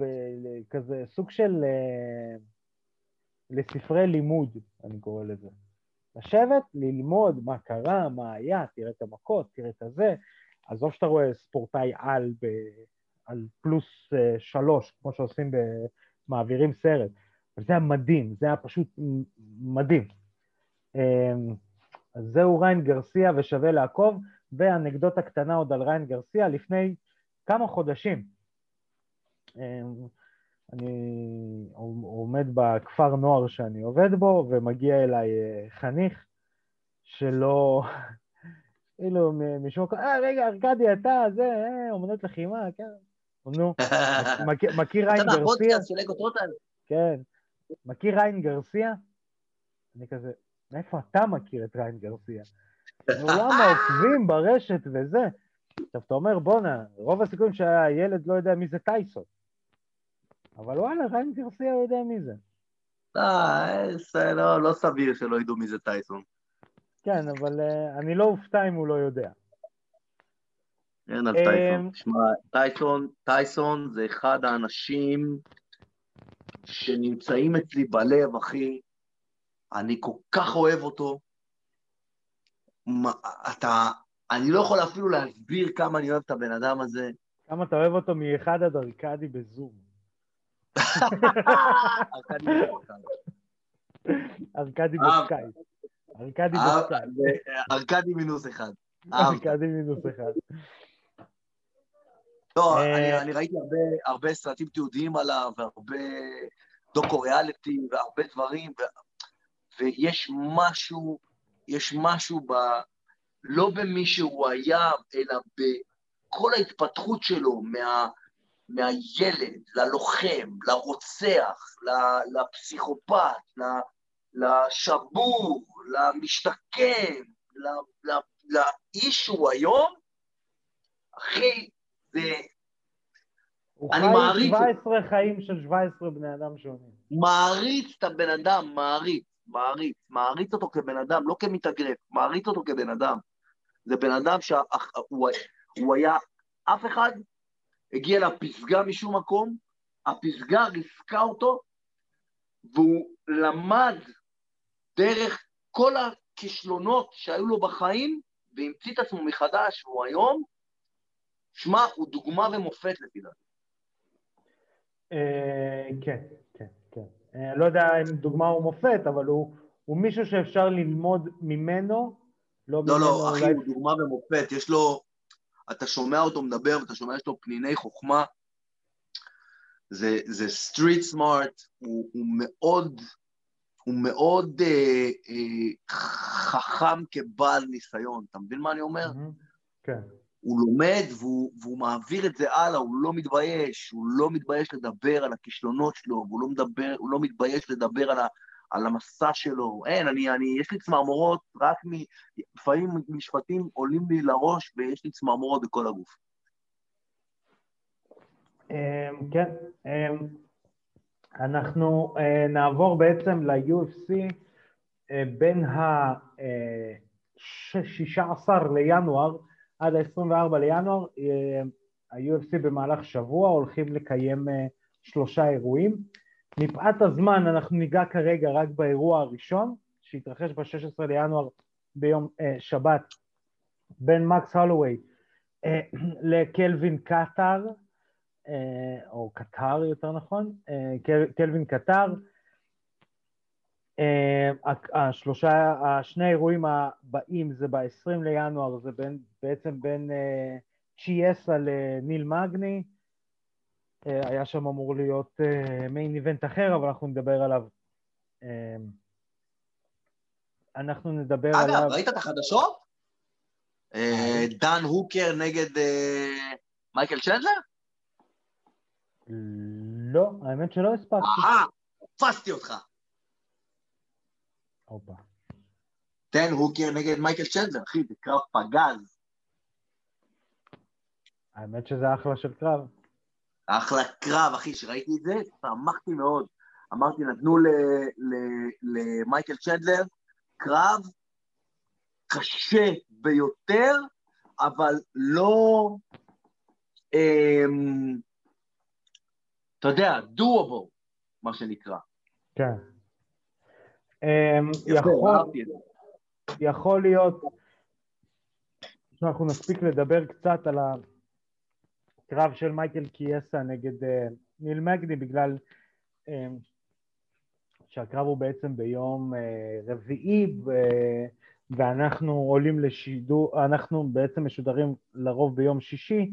כזה סוג של uh, לספרי לימוד, אני קורא לזה. לשבת, ללמוד מה קרה, מה היה, תראה את המכות, תראה את הזה. עזוב שאתה רואה ספורטאי על, ב, על פלוס uh, שלוש, כמו שעושים במעבירים סרט. אבל זה היה מדהים, זה היה פשוט מדהים. אמ, אז זהו ריין גרסיה ושווה לעקוב, ואנקדוטה קטנה עוד על ריין גרסיה, לפני כמה חודשים. אמ, אני עומד בכפר נוער שאני עובד בו, ומגיע אליי אה, חניך שלא, כאילו משום מקום, אה רגע ארכדי אתה, זה, אה, אומנות לחימה, כן, נו, מכיר ריין גרסיה? כן, מכיר ריין גרסיה? אני כזה, מאיפה אתה מכיר את ריין גרסיה? עולם העוקבים ברשת וזה. עכשיו, אתה אומר, בואנה, רוב הסיכויים שהילד לא יודע מי זה טייסון. אבל וואלה, ריין גרסיה יודע מי זה. לא, לא, לא סביר שלא ידעו מי זה טייסון. כן, אבל uh, אני לא אופתע אם הוא לא יודע. אין על טייסון. תשמע, טייסון, טייסון זה אחד האנשים שנמצאים אצלי בלב, אחי. אני כל כך אוהב אותו. מה, אתה, אני לא יכול אפילו להסביר כמה אני אוהב את הבן אדם הזה. כמה אתה אוהב אותו מאחד עד ארקדי בזום. ארקדי בסקייפ. ארקדי בסקייפ. ארקדי מינוס אחד. ארקדי מינוס אחד. לא, אה, אני ראיתי הרבה סרטים תיעודיים עליו, והרבה דוקו ריאליטי, והרבה דברים, ויש משהו, יש משהו ב... לא במי שהוא היה, אלא בכל ההתפתחות שלו, מה, מהילד ללוחם, לרוצח, לפסיכופת, לשבור, למשתקם, לאיש שהוא היום, אחי, זה... הוא חי 17 חיים של 17 בני אדם שונים. מעריץ את הבן אדם, מעריץ, מעריץ, מעריץ אותו כבן אדם, לא כמתאגרף, מעריץ אותו כבן אדם. זה בן אדם שהוא היה, אף אחד הגיע לפסגה משום מקום, הפסגה ריסקה אותו, והוא למד דרך כל הכישלונות שהיו לו בחיים, והמציא את עצמו מחדש, והוא היום, שמע, הוא דוגמה ומופת לפי דעתי. אה, כן, כן, כן. אני אה, לא יודע אם דוגמה ומופת, אבל הוא מישהו שאפשר ללמוד ממנו לא, לא, לא אחי, הוא דוגמה ומופת, יש לו, אתה שומע אותו מדבר ואתה שומע יש לו פניני חוכמה, זה, זה סטריט סמארט, הוא, הוא מאוד, הוא מאוד אה, אה, חכם כבעל ניסיון, אתה מבין מה אני אומר? כן. הוא לומד והוא, והוא מעביר את זה הלאה, הוא לא מתבייש, הוא לא מתבייש לדבר על הכישלונות שלו, והוא לא, מדבר, לא מתבייש לדבר על, ה, על המסע שלו. אין, אני, אני, יש לי צמרמורות רק מ... לפעמים משפטים עולים לי לראש ויש לי צמרמורות בכל הגוף. אמ, כן, אמ, אנחנו אה, נעבור בעצם ל-UFC אה, בין ה-16 אה, לינואר עד ה-24 לינואר, ה-UFC במהלך שבוע הולכים לקיים שלושה אירועים. מפאת הזמן אנחנו ניגע כרגע רק באירוע הראשון, שהתרחש ב-16 לינואר ביום אה, שבת, בין מקס הלווי אה, לקלווין קטר, אה, או קטר יותר נכון, אה, קל, קלווין קטר. אה, השלושה, השני האירועים הבאים זה ב-20 לינואר, זה בין, בעצם בין אה, צ'יאסה לניל מגני, אה, היה שם אמור להיות מיין אה, איבנט אחר, אבל אנחנו נדבר עליו. אה, אנחנו נדבר אגב, עליו... אגב, ראית את החדשות? דן הוקר נגד מייקל צ'נדלר? לא, האמת שלא הספקתי. אה, תפסתי אותך. הופה. דן הוקר נגד מייקל צ'נדלר, אחי, זה קרב פגז. האמת שזה אחלה של קרב. אחלה קרב, אחי, שראיתי את זה, שמחתי מאוד. אמרתי, נתנו למייקל צ'נדלר קרב קשה ביותר, אבל לא, אמ, אתה יודע, doable, מה שנקרא. כן. אמ, יכול, יכול להיות שאנחנו נספיק לדבר קצת על ה... קרב של מייקל קיאסה נגד uh, ניל מגני בגלל uh, שהקרב הוא בעצם ביום uh, רביעי ו... ואנחנו עולים לשידור, אנחנו בעצם משודרים לרוב ביום שישי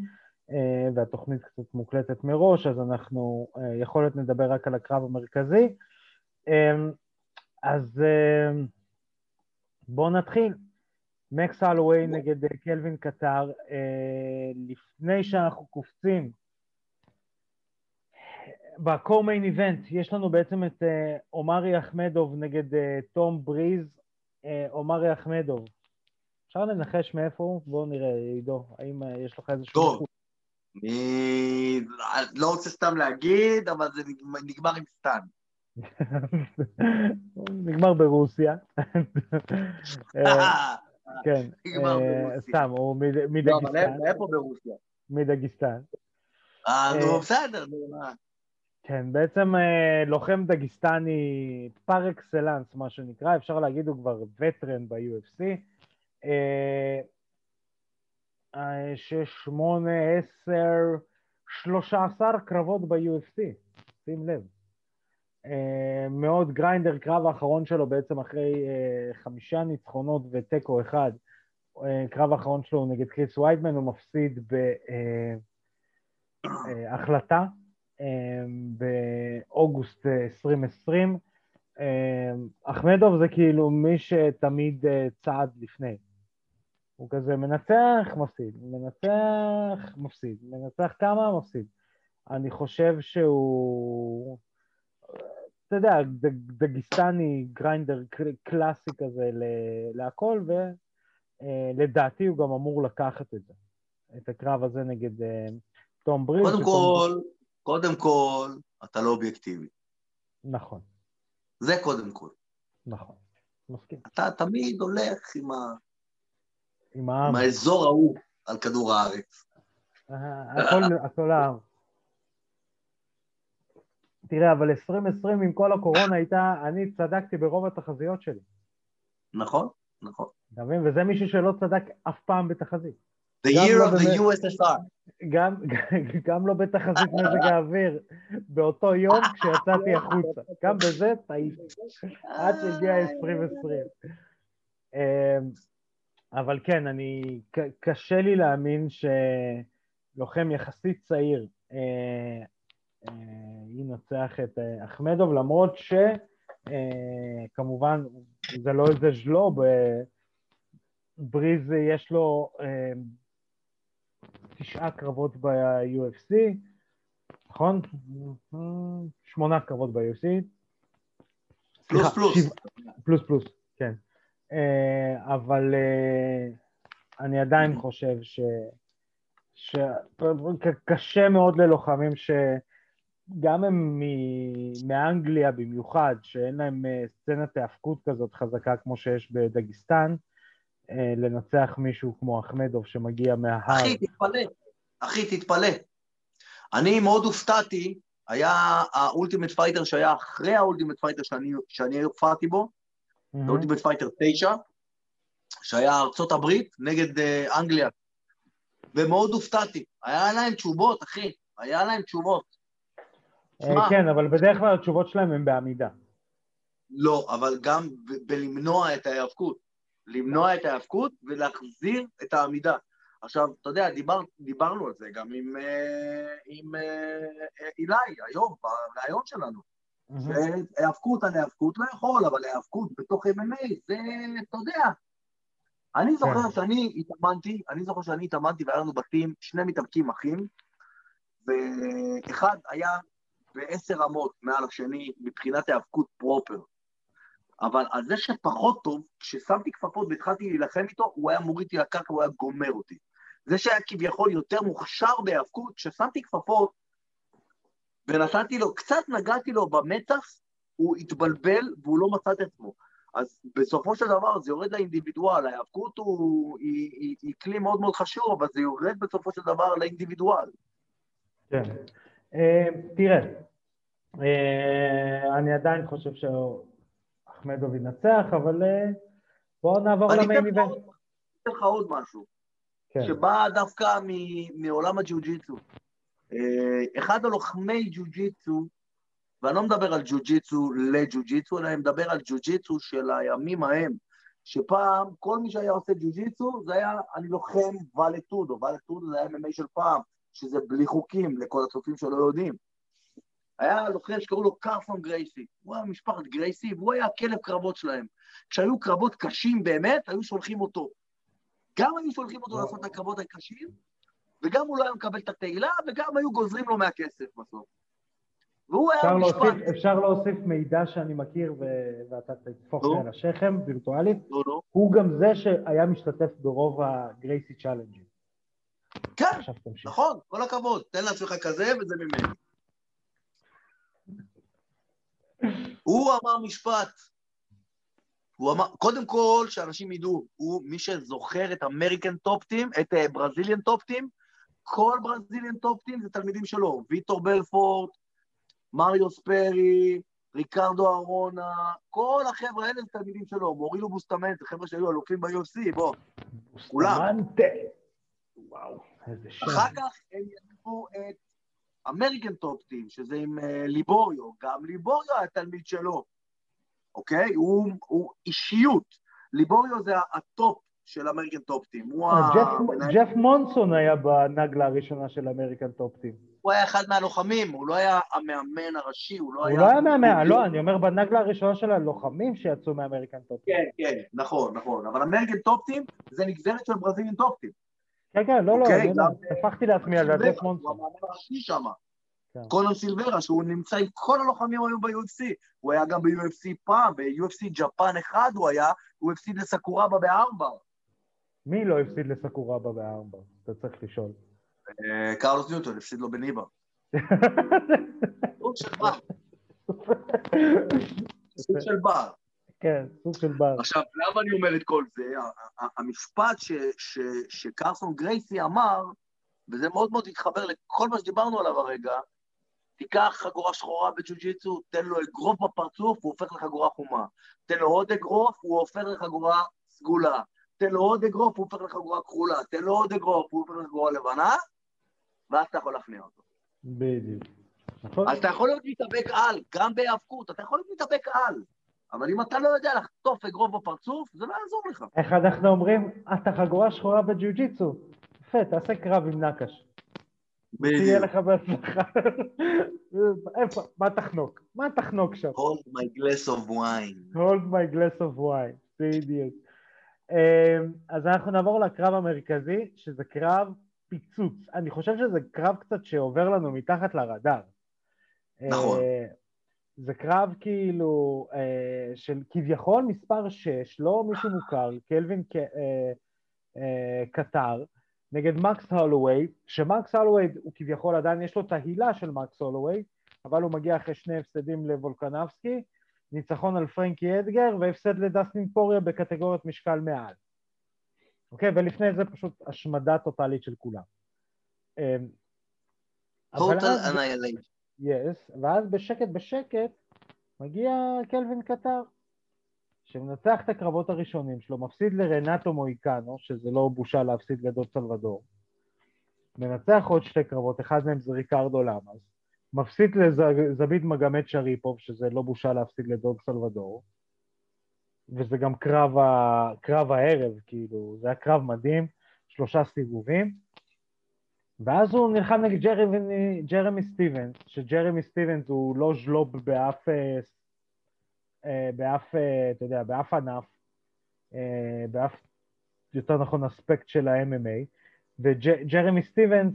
uh, והתוכנית קצת מוקלטת מראש אז אנחנו uh, יכול להיות נדבר רק על הקרב המרכזי. uh, אז uh, בואו נתחיל מקס הלווי נגד אה, קלווין קטר, אה, לפני שאנחנו קופצים בקור מיין איבנט יש לנו בעצם את אה, עומרי אחמדוב נגד תום בריז. עומרי אחמדוב, אפשר לנחש מאיפה הוא? בואו נראה, עידו, האם אה, יש לך איזשהו... טוב. אני לא רוצה סתם להגיד, אבל זה נגמר עם סטן. נגמר ברוסיה. אה, כן, סתם, הוא מדגיסטן. לא, אבל איפה ברוסיה? מדגיסטן. אה, נו, בסדר, נו, מה. כן, בעצם לוחם דגיסטני פר אקסלנס, מה שנקרא, אפשר להגיד, הוא כבר וטרן ב-UFC. שש, שמונה, עשר, שלושה עשר קרבות ב-UFC, שים לב. מאוד גריינדר, קרב האחרון שלו בעצם אחרי חמישה ניצחונות ותיקו אחד, קרב האחרון שלו הוא נגד קריס ויידמן, הוא מפסיד בהחלטה באוגוסט 2020. אחמדוב זה כאילו מי שתמיד צעד לפני. הוא כזה מנצח, מפסיד, מנצח, מפסיד, מנצח כמה, מפסיד. אני חושב שהוא, אתה יודע, דגיסטני גריינדר קלאסי כזה להכל, ולדעתי הוא גם אמור לקחת את זה, את הקרב הזה נגד אה, תום בריז. קודם כל, קודם כל, אתה לא אובייקטיבי. נכון. זה קודם כל. נכון, מסכים. אתה תמיד הולך עם ה... עם. עם האזור ההוא על כדור הארץ. הכל, הכל העם. תראה, אבל 2020 עם כל הקורונה הייתה, אני צדקתי ברוב התחזיות שלי. נכון, נכון. אתה מבין? וזה מישהו שלא צדק אף פעם בתחזית. The year לא of the USSR. גם, גם לא בתחזית מזג האוויר, באותו יום כשיצאתי החוצה. גם בזה טעיתי, עד שהגיע 2020. אבל כן, אני, קשה לי להאמין שלוחם יחסית צעיר אה, ינצח את אה, אחמדוב, למרות שכמובן אה, זה לא איזה ז'לוב, אה, בריז יש לו אה, תשעה קרבות ב-UFC, נכון? שמונה קרבות ב-UFC. פלוס פלוס. פלוס פלוס, כן. אה, אבל אה, אני עדיין חושב ש... שקשה מאוד ללוחמים שגם הם מאנגליה במיוחד, שאין להם אה, סצנת היאבקות כזאת חזקה כמו שיש בדגיסטן, לנצח מישהו כמו אחמדוב שמגיע מההר. אחי, תתפלא, אחי, תתפלא. אני מאוד הופתעתי, היה ה Ultimate Fighter שהיה אחרי ה Ultimate Fighter שאני, שאני הופעתי בו, Ultimate Fighter 9, שהיה ארצות הברית נגד uh, אנגליה. ומאוד הופתעתי. היה להם תשובות, אחי, היה להם תשובות. אה, כן, אבל בדרך כלל התשובות שלהם הן בעמידה. לא, אבל גם בלמנוע את ההיאבקות. למנוע את ההיאבקות ולהחזיר את העמידה. עכשיו, אתה יודע, דיבר, דיברנו על זה גם עם, אה, עם אילי היום, בריאיון שלנו. שהיאבקות על היאבקות לא יכול, אבל היאבקות בתוך MMA זה, אתה יודע. אני זוכר כן. שאני התאמנתי, אני זוכר שאני התאמנתי והיה לנו בתים שני מתאבקים אחים, ואחד היה בעשר רמות מעל השני מבחינת היאבקות פרופר. אבל על זה שפחות טוב, כששמתי כפפות והתחלתי להילחם איתו, הוא היה מוריד אותי לקרקע, הוא היה גומר אותי. זה שהיה כביכול יותר מוכשר בהיאבקות, כששמתי כפפות, ונתתי לו, קצת נגעתי לו במצח, הוא התבלבל והוא לא מצא את עצמו. אז בסופו של דבר זה יורד לאינדיבידואל, ההיאבקות היא, היא, היא כלי מאוד מאוד חשוב, אבל זה יורד בסופו של דבר לאינדיבידואל. כן. אה, תראה, אה, אני עדיין חושב שאחמדוב ינצח, אבל אה, בואו נעבור למיין איבנט. אני אתן לך עוד משהו, כן. שבא דווקא מעולם הג'יוג'יצו. אה, אחד הלוחמי ג'ו-ג'יצו, ואני לא מדבר על ג'ו-ג'יצו לג'ו-ג'יצו, אלא אני מדבר על ג'ו-ג'יצו של הימים ההם, שפעם כל מי שהיה עושה ג'ו-ג'יצו זה היה, אני לוחם ואלטודו, ואלטודו זה היה MMA של פעם, שזה בלי חוקים לכל הצופים שלא יודעים. היה לוחם שקראו לו קרפון גרייסי, הוא היה משפחת גרייסי, והוא היה הכלב קרבות שלהם. כשהיו קרבות קשים באמת, היו שולחים אותו. גם היו שולחים אותו לעשות את הקרבות הקשים, וגם הוא לא היה מקבל את התהילה, וגם היו גוזרים לו מהכסף בסוף. והוא היה במשפט. אפשר להוסיף מידע שאני מכיר ואתה תדפוק לי על השכם וירטואלית. לא, לא. הוא גם זה שהיה משתתף ברוב הגרייסי צ'אלנג'ים. כן, נכון, כל הכבוד. תן לעצמך כזה וזה ממני. הוא אמר משפט, הוא אמר, קודם כל, שאנשים ידעו, הוא, מי שזוכר את American Top Team, את Brazilian Top Team, כל Brazilian Top Team זה תלמידים שלו, ויטור בלפורט, מריוס פרי, ריקרדו ארונה, כל החבר'ה האלה זה תלמידים שלו, מורילו בוסטמנט, זה חבר'ה שהיו אלופים ב-UFC, בוא, כולם. וואו, איזה שם. אחר כך הם ידעו את American Top Team, שזה עם אה, ליבוריו, גם ליבוריו היה תלמיד שלו, אוקיי? הוא, הוא אישיות. ליבוריו זה הטופ של American Top Team. אה, ג'ף מונסון היה בעגלה הראשונה של American Top Team. הוא היה אחד מהלוחמים, הוא לא היה המאמן הראשי, הוא לא היה... הוא לא היה מאמן, לא, אני אומר בעגלה הראשונה של הלוחמים שיצאו מ American Top Team. כן, כן, נכון, נכון, אבל American Top Team זה נגזרת של Brazilian Top Team. כן, כן, לא, לא, אוקיי, הפכתי לעצמי על זה. הוא המאמן הראשי שם. כן. קונר סילברה, שהוא נמצא עם כל הלוחמים היום ב-UFC. הוא היה גם ב-UFC פעם, ב-UFC ג'פן אחד הוא היה, הוא הפסיד לסקורבה בארבע. מי לא הפסיד לסקורבה בארבע? אתה צריך לשאול. אה, קרלוס ניוטון הפסיד לו בניבה. סוג של בר. סוג של בר. כן, סוג של בר. עכשיו, למה אני אומר את כל זה? המשפט שקרסון גרייסי אמר, וזה מאוד מאוד התחבר לכל מה שדיברנו עליו הרגע, תיקח חגורה שחורה בג'ו-ג'יצו, תן לו אגרוף בפרצוף, הוא הופך לחגורה חומה. תן לו עוד אגרוף, הוא הופך לחגורה סגולה. תן לו עוד אגרוף, הוא הופך לחגורה כחולה. תן לו עוד אגרוף, הוא הופך לחגורה לבנה, ואז אתה יכול להכניע אותו. בדיוק. נכון. אז אתה יכול להיות מתאבק על, גם בהיאבקות, אתה יכול להיות מתאבק על. אבל אם אתה לא יודע לחטוף אגרוף בפרצוף, זה לא יעזור לך. איך אנחנו אומרים? אתה חגורה שחורה בג'ו-ג'יצו. יפה, תעשה קרב עם נקש. תהיה לך בהצלחה. איפה? מה תחנוק? מה תחנוק שם? hold my glass of wine. hold my glass of wine, בדיוק. אמ, אז אנחנו נעבור לקרב המרכזי, שזה קרב פיצוץ. אני חושב שזה קרב קצת שעובר לנו מתחת לרדאר. נכון. אה, זה קרב כאילו אה, של כביכול מספר 6, לא מישהו מוכר, קלווין אה, קטר, נגד מקס הולווי, שמקס הולווי הוא כביכול עדיין יש לו את ההילה של מקס הולווי, אבל הוא מגיע אחרי שני הפסדים לוולקנבסקי, ניצחון על פרנקי אדגר והפסד לדסטין פוריה בקטגוריית משקל מעל. אוקיי? ולפני זה פשוט השמדה טוטאלית של כולם. טוטל אנאייליישן. יס, ואז בשקט בשקט מגיע קלווין קטר. שמנצח את הקרבות הראשונים שלו, מפסיד לרנטו מויקנו, שזה לא בושה להפסיד לדוד סלבדור, מנצח עוד שתי קרבות, אחד מהם זה ריקרדו למאס, מפסיד לזביד מגמת שריפוב, שזה לא בושה להפסיד לדוד סלבדור, וזה גם קרב, ה... קרב הערב, כאילו, זה היה קרב מדהים, שלושה סיבובים, ואז הוא נלחם נגד ג'רמי, ג'רמי סטיבנס, שג'רמי סטיבנס הוא לא ז'לוב באף אה, אה, באף, אה, אתה יודע, באף ענף, באף, יותר נכון, אספקט של ה-MMA, וג'רמי סטיבנס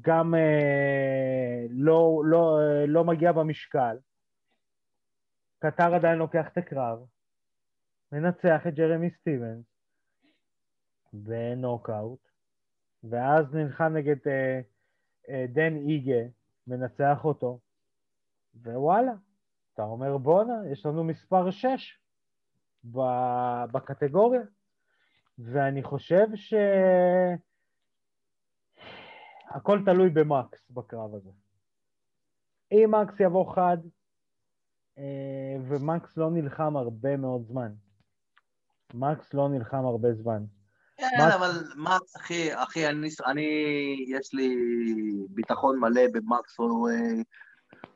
גם לא, לא, לא מגיע במשקל. קטר עדיין לוקח את הקרב, מנצח את ג'רמי סטיבנס בנוקאוט, ואז נלחם נגד דן איגה, מנצח אותו, ווואלה, אתה אומר, בואנה, יש לנו מספר 6 בקטגוריה, ואני חושב ש... הכל תלוי במקס בקרב הזה. אם מקס יבוא חד, אה, ומקס לא נלחם הרבה מאוד זמן. מקס לא נלחם הרבה זמן. כן, מקס... אבל מקס, אחי, אחי, אני, אני, יש לי ביטחון מלא במקס הולווי.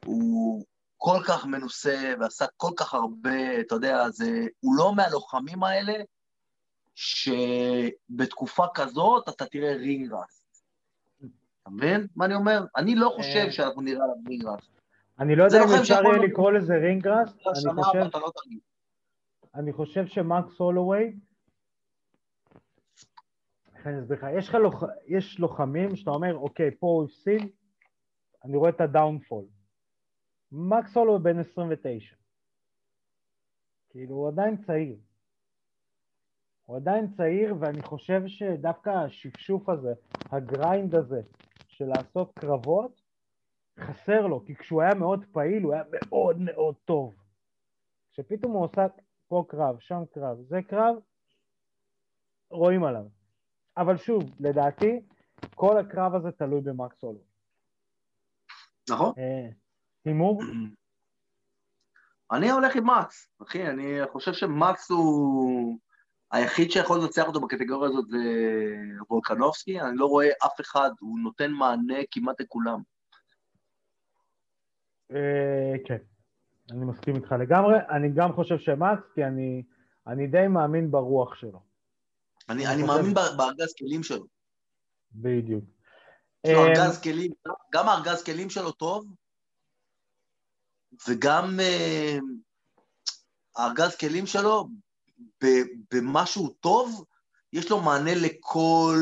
הוא, כל כך מנוסה ועשה כל כך הרבה, אתה יודע, זה, הוא לא מהלוחמים האלה שבתקופה כזאת אתה תראה רינג ראסט. אתה מבין מה אני אומר? אני לא חושב אה. שאנחנו נראה עליו רינג ראסט. אני לא יודע אם אפשר יהיה לקרוא לזה רינג ראסט, לא אני חושב שמקס הולווי, איך אני אסביר לך, יש לוחמים שאתה אומר, אוקיי, פה הוא הפסיד, אני רואה את הדאונפול. מקס הולו בן 29. כאילו, הוא עדיין צעיר. הוא עדיין צעיר, ואני חושב שדווקא השפשוף הזה, הגריינד הזה, של לעשות קרבות, חסר לו, כי כשהוא היה מאוד פעיל, הוא היה מאוד מאוד טוב. כשפתאום הוא עושה פה קרב, שם קרב, זה קרב, רואים עליו. אבל שוב, לדעתי, כל הקרב הזה תלוי במקס הולו. נכון. אה, הימור? אני הולך עם מקס, אחי, אני חושב שמקס הוא היחיד שיכול לנצח אותו בקטגוריה הזאת זה וולקנובסקי, אני לא רואה אף אחד, הוא נותן מענה כמעט לכולם. אה, כן, אני מסכים איתך לגמרי, אני גם חושב שמקס, כי אני די מאמין ברוח שלו. אני מאמין בארגז כלים שלו. בדיוק. יש לו ארגז כלים, גם הארגז כלים שלו טוב, וגם אה, הארגז כלים שלו, במשהו טוב, יש לו מענה לכל,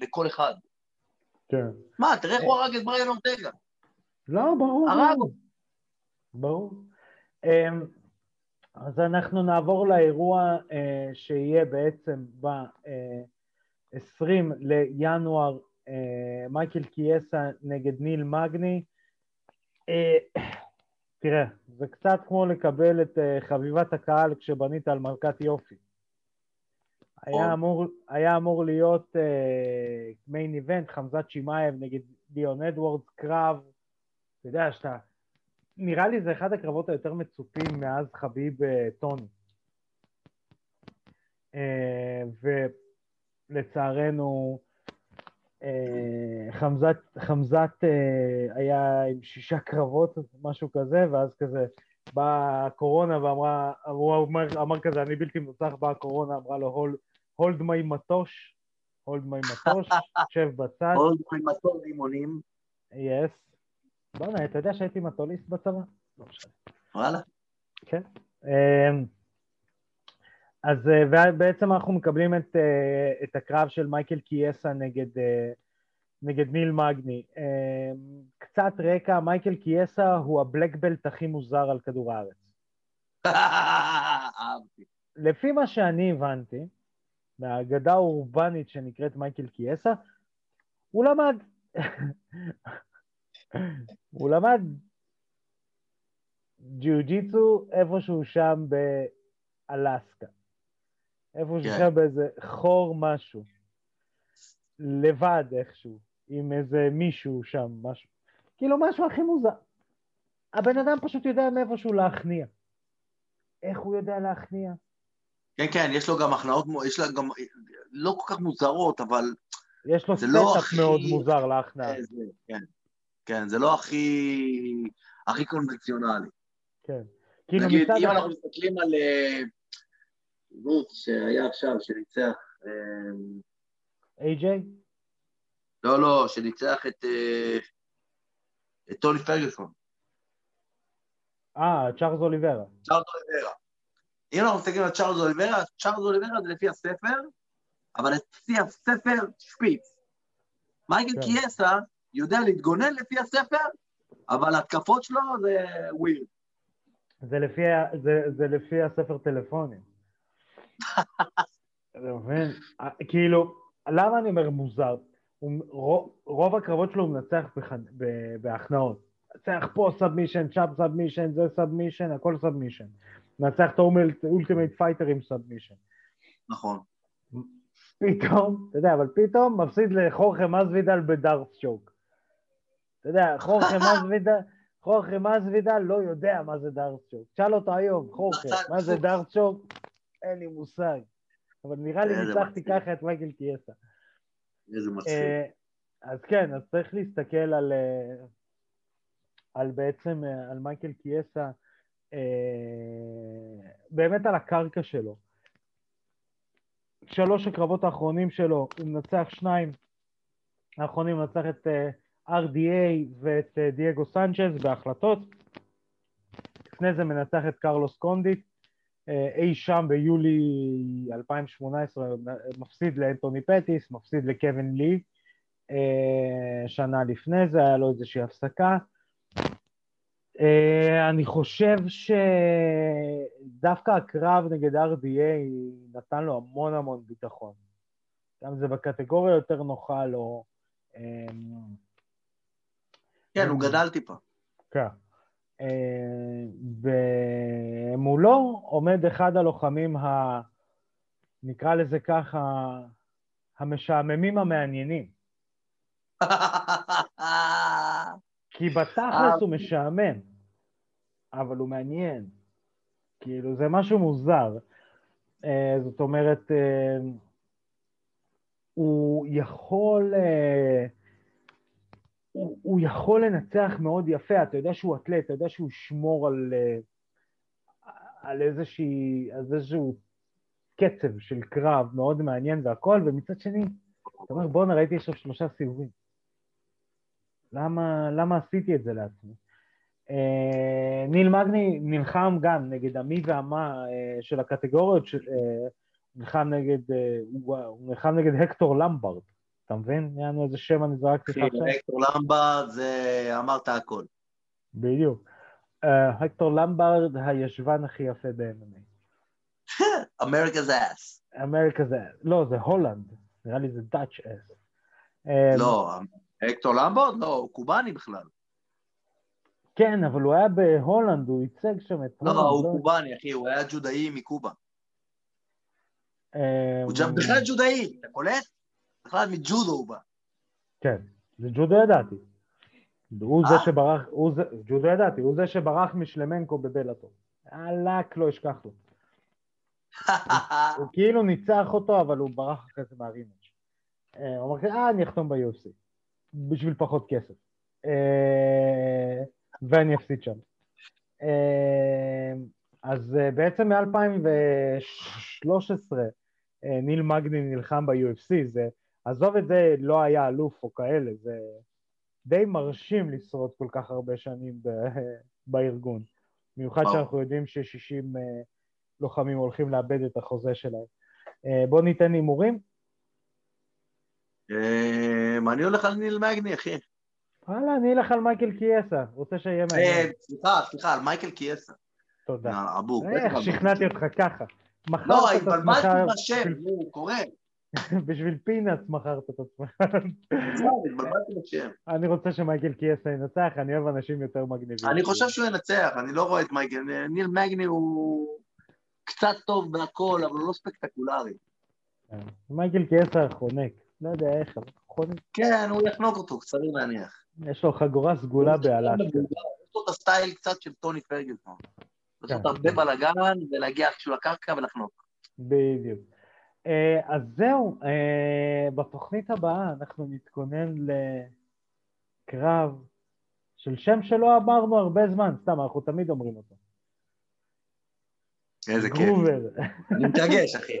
לכל אחד. כן. מה, תראה איך הוא הרג את בריאן אורטגה. לא, ברור. הרג ברור. אמ, אז אנחנו נעבור לאירוע אה, שיהיה בעצם ב-20 לינואר, אה, מייקל קיאסה נגד ניל מגני. תראה, זה קצת כמו לקבל את אה, חביבת הקהל כשבנית על מלכת יופי. היה אמור, היה אמור להיות main אה, event, חמזת שמאייב נגד ליאון אדוורדס, קרב, אתה יודע שאתה... נראה לי זה אחד הקרבות היותר מצופים מאז חביב אה, טוני. אה, ולצערנו, אה, חמזת, חמזת אה, היה עם שישה קרבות, משהו כזה, ואז כזה באה הקורונה ואמרה, הוא אמר, אמר כזה, אני בלתי מנוצח, באה הקורונה, אמרה לו, הולד מי מטוש, הולד מי מטוש, שב בצד. הולד מי מטוש לימונים. יס. בוא'נה, אתה יודע שהייתי מטוליסט בצבא? לא משנה. וואלה. כן. אמ, אז אה, בעצם אנחנו מקבלים את, אה, את הקרב של מייקל קיאסה נגד, אה, נגד ניל מגני. קצת רקע, מייקל קיאסה הוא הבלקבלט הכי מוזר על כדור הארץ. לפי מה שאני הבנתי, מהאגדה האורבנית שנקראת מייקל קיאסה, הוא למד, הוא למד ג'יוג'יצו איפשהו שם באלסקה. איפה שהוא כן. באיזה חור משהו. לבד איכשהו, עם איזה מישהו שם, משהו. כאילו משהו הכי מוזר. הבן אדם פשוט יודע מאיפשהו להכניע. איך הוא יודע להכניע? כן, כן, יש לו גם הכנעות, יש לה גם, לא כל כך מוזרות, אבל... יש לו סטטאפ לא הכי... מאוד מוזר להכנעה. כן, כן, זה לא הכי, הכי קונבנציונלי. כן. כאילו נגיד, אם אנחנו מסתכלים על... אה, רות שהיה עכשיו, שניצח... איי-ג'יי? אמ, לא, לא, שניצח את, אה, את טוני פרגוסון. אה, צ'ארלס אוליברה. צ'ארלס אוליברה. אם אנחנו מסתכלים על צ'ארלס אוליברה, צ'ארלס אוליברה זה לפי הספר, אבל לפי הספר שפיץ. מייקל כן. קיאסה יודע להתגונן לפי הספר, אבל התקפות שלו זה Weird. זה לפי, זה, זה לפי הספר טלפונים. אתה מבין? אה, כאילו, למה אני אומר מוזר? רוב הקרבות שלו הוא מנצח בהכנעות. מנצח פה submission, צ'אפ submission, זה submission, הכל submission. מנצח את ה Ultimate Fighter עם submission. נכון. פתאום, אתה יודע, אבל פתאום מפסיד לחורכה מסווידל ב D'Arce choke. אתה יודע, חורכה מזוידל, חורכה מזוידל לא יודע מה זה דארט שוק. תשאל אותו היום, חורכה, מה זה דארט שוק? אין לי מושג. אבל נראה לי ניצחתי ככה את מייקל קיאסה. איזה מצחיק. אה, אז כן, אז צריך להסתכל על, אה, על בעצם, אה, על מייקל קיאסה, באמת על הקרקע שלו. שלוש הקרבות האחרונים שלו, הוא מנצח שניים האחרונים, מנצח את RDA ואת דייגו סנצ'ז בהחלטות. לפני זה מנצח את קרלוס קונדיט. אה, אי שם ביולי 2018 מפסיד לאנטוני פטיס, מפסיד לקווין לי, אה, שנה לפני זה היה לו איזושהי הפסקה. אני חושב שדווקא הקרב נגד RDA נתן לו המון המון ביטחון. גם זה בקטגוריה יותר נוחה לו. כן, הוא גדל טיפה. כן. Uh, ומולו עומד אחד הלוחמים, ה... נקרא לזה ככה, המשעממים המעניינים. כי בתכלס הוא משעמם, אבל הוא מעניין. כאילו, זה משהו מוזר. Uh, זאת אומרת, uh, הוא יכול... Uh, הוא, הוא יכול לנצח מאוד יפה, אתה יודע שהוא אתלט, אתה יודע שהוא ישמור על, על, איזושהי, על איזשהו קצב של קרב מאוד מעניין והכל, ומצד שני, אתה אומר, בואנה, ראיתי עכשיו שלושה סיבובים. למה, למה עשיתי את זה לעצמי? אה, ניל מגני נלחם גם נגד המי והמה אה, של הקטגוריות, ש, אה, נלחם נגד, אה, הוא נלחם נגד הקטור למברד, אתה מבין? היה לנו איזה שם אני זרקתי לך עכשיו. הקטור למברד זה אמרת הכל. בדיוק. אה, הקטור למברד הישבן הכי יפה ב-MMA. אס. אמריקה זה, לא, זה הולנד, נראה לי זה דאץ' אס. לא, הקטור למבורד? לא, הוא קובאני בכלל. כן, אבל הוא היה בהולנד, הוא ייצג שם את לא, הולנד. לא, הוא קובאני, אחי, הוא היה ג'ודאי מקובה. אה, הוא בכלל ג'ודאי, אתה קולט? בכלל מג'ודו הוא בא. כן, זה ג'ודו ידעתי. הוא זה אה? שברח, הוא זה, ג'ודו ידעתי, הוא זה שברח משלמנקו בבלאטור. עלק לא אשכח לו. הוא כאילו ניצח אותו, אבל הוא ברח אחרי זה מהרימג'. אה, הוא אמר, אה, אני אחתום ב-UFC. בשביל פחות כסף. אה, ואני אפסיד שם. אז בעצם מ-2013 ניל מגני נלחם ב-UFC, זה, עזוב את זה, לא היה אלוף או כאלה, זה די מרשים לשרוד כל כך הרבה שנים ב- בארגון. במיוחד שאנחנו יודעים ש-60 לוחמים הולכים לאבד את החוזה שלהם. בואו ניתן הימורים. אמ, אני הולך על ניל מגני, אחי. וואלה, אני אלך על מייקל קיאסה, רוצה שיהיה מעניין. אה, סליחה, סליחה, על מייקל קיאסה. תודה. איך שכנעתי אותך ככה. לא, התבלבלתי בשם, נו, קורה. בשביל פינאץ מכרת את עצמך. בשם. אני רוצה שמייקל קיאסה ינצח, אני אוהב אנשים יותר מגניבים. אני חושב שהוא ינצח, אני לא רואה את מייקל. ניל מגני הוא קצת טוב בהכל, אבל הוא לא ספקטקולרי. כן. מייקל קיאסה חונק. לא יודע איך, אבל חונק. כן, הוא יחנוק אותו, סביר להניח. יש לו חגורה סגולה באלסקה. יש לו את הסטייל קצת של טוני פרגלסון. לעשות כן. הרבה בלאגן ולהגיע איכשהו לקרקע ולחנוק. בדיוק. אה, אז זהו, אה, בתוכנית הבאה אנחנו נתכונן לקרב של שם שלא אמרנו הרבה זמן, סתם, אנחנו תמיד אומרים אותו. איזה כיף. אני מתרגש, אחי.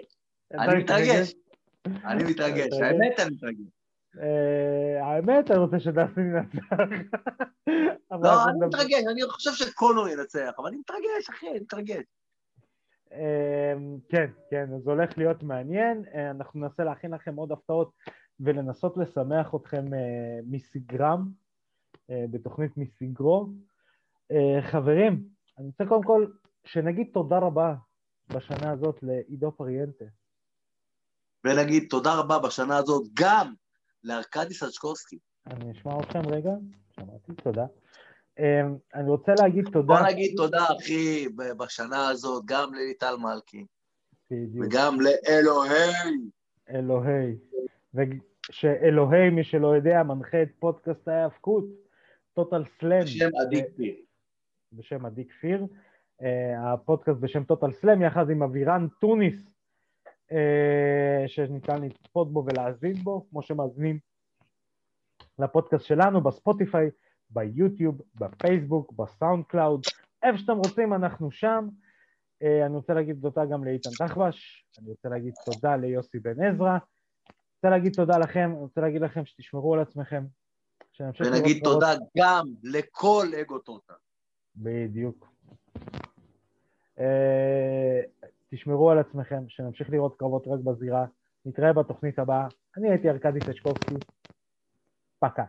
אני מתרגש. אני מתרגש, האמת אני מתרגש. אה, האמת, אני רוצה שדסי ינצח. לא, אני מתרגש, אני חושב שקונור ינצח, אבל אני מתרגש, אחי, אני מתרגש. אמ, כן, כן, אז הולך להיות מעניין. אה, אנחנו ננסה להכין לכם עוד הפתעות ולנסות לשמח אתכם אה, מסגרם, בתוכנית מסגרו. חברים, אני רוצה קודם כל שנגיד תודה רבה בשנה הזאת לעידו פריאנטה. ולהגיד תודה רבה בשנה הזאת גם לארקדי סצ'קובסקי. אני אשמע אתכם רגע, שמעתי, תודה. אמ, אני רוצה להגיד תודה... בוא נגיד תודה, אחי, בשנה הזאת, גם לליטל מלכי. בדיוק. וגם לאלוהי. אלוהי. ושאלוהי, מי שלא יודע, מנחה את פודקאסט ההאבקות, Total Slam. בשם עדי כפיר. בשם עדי כפיר. אה, הפודקאסט בשם Total Slam, יחד עם אבירן טוניס, אה, שניתן לצפות בו ולהאזין בו, כמו שמאזינים לפודקאסט שלנו בספוטיפיי, ביוטיוב, בפייסבוק, בסאונד קלאוד, איפה שאתם רוצים אנחנו שם. אה, אני רוצה להגיד תודה גם לאיתן דחבש, אני רוצה להגיד תודה ליוסי בן עזרא, אני רוצה להגיד תודה לכם, אני רוצה להגיד לכם שתשמרו על עצמכם. ונגיד תודה גם לכל אגו טוטה. בדיוק. אה, תשמרו על עצמכם, שנמשיך לראות קרבות רק בזירה. נתראה בתוכנית הבאה. אני הייתי ארכדי סצ'קובסקי. פקה.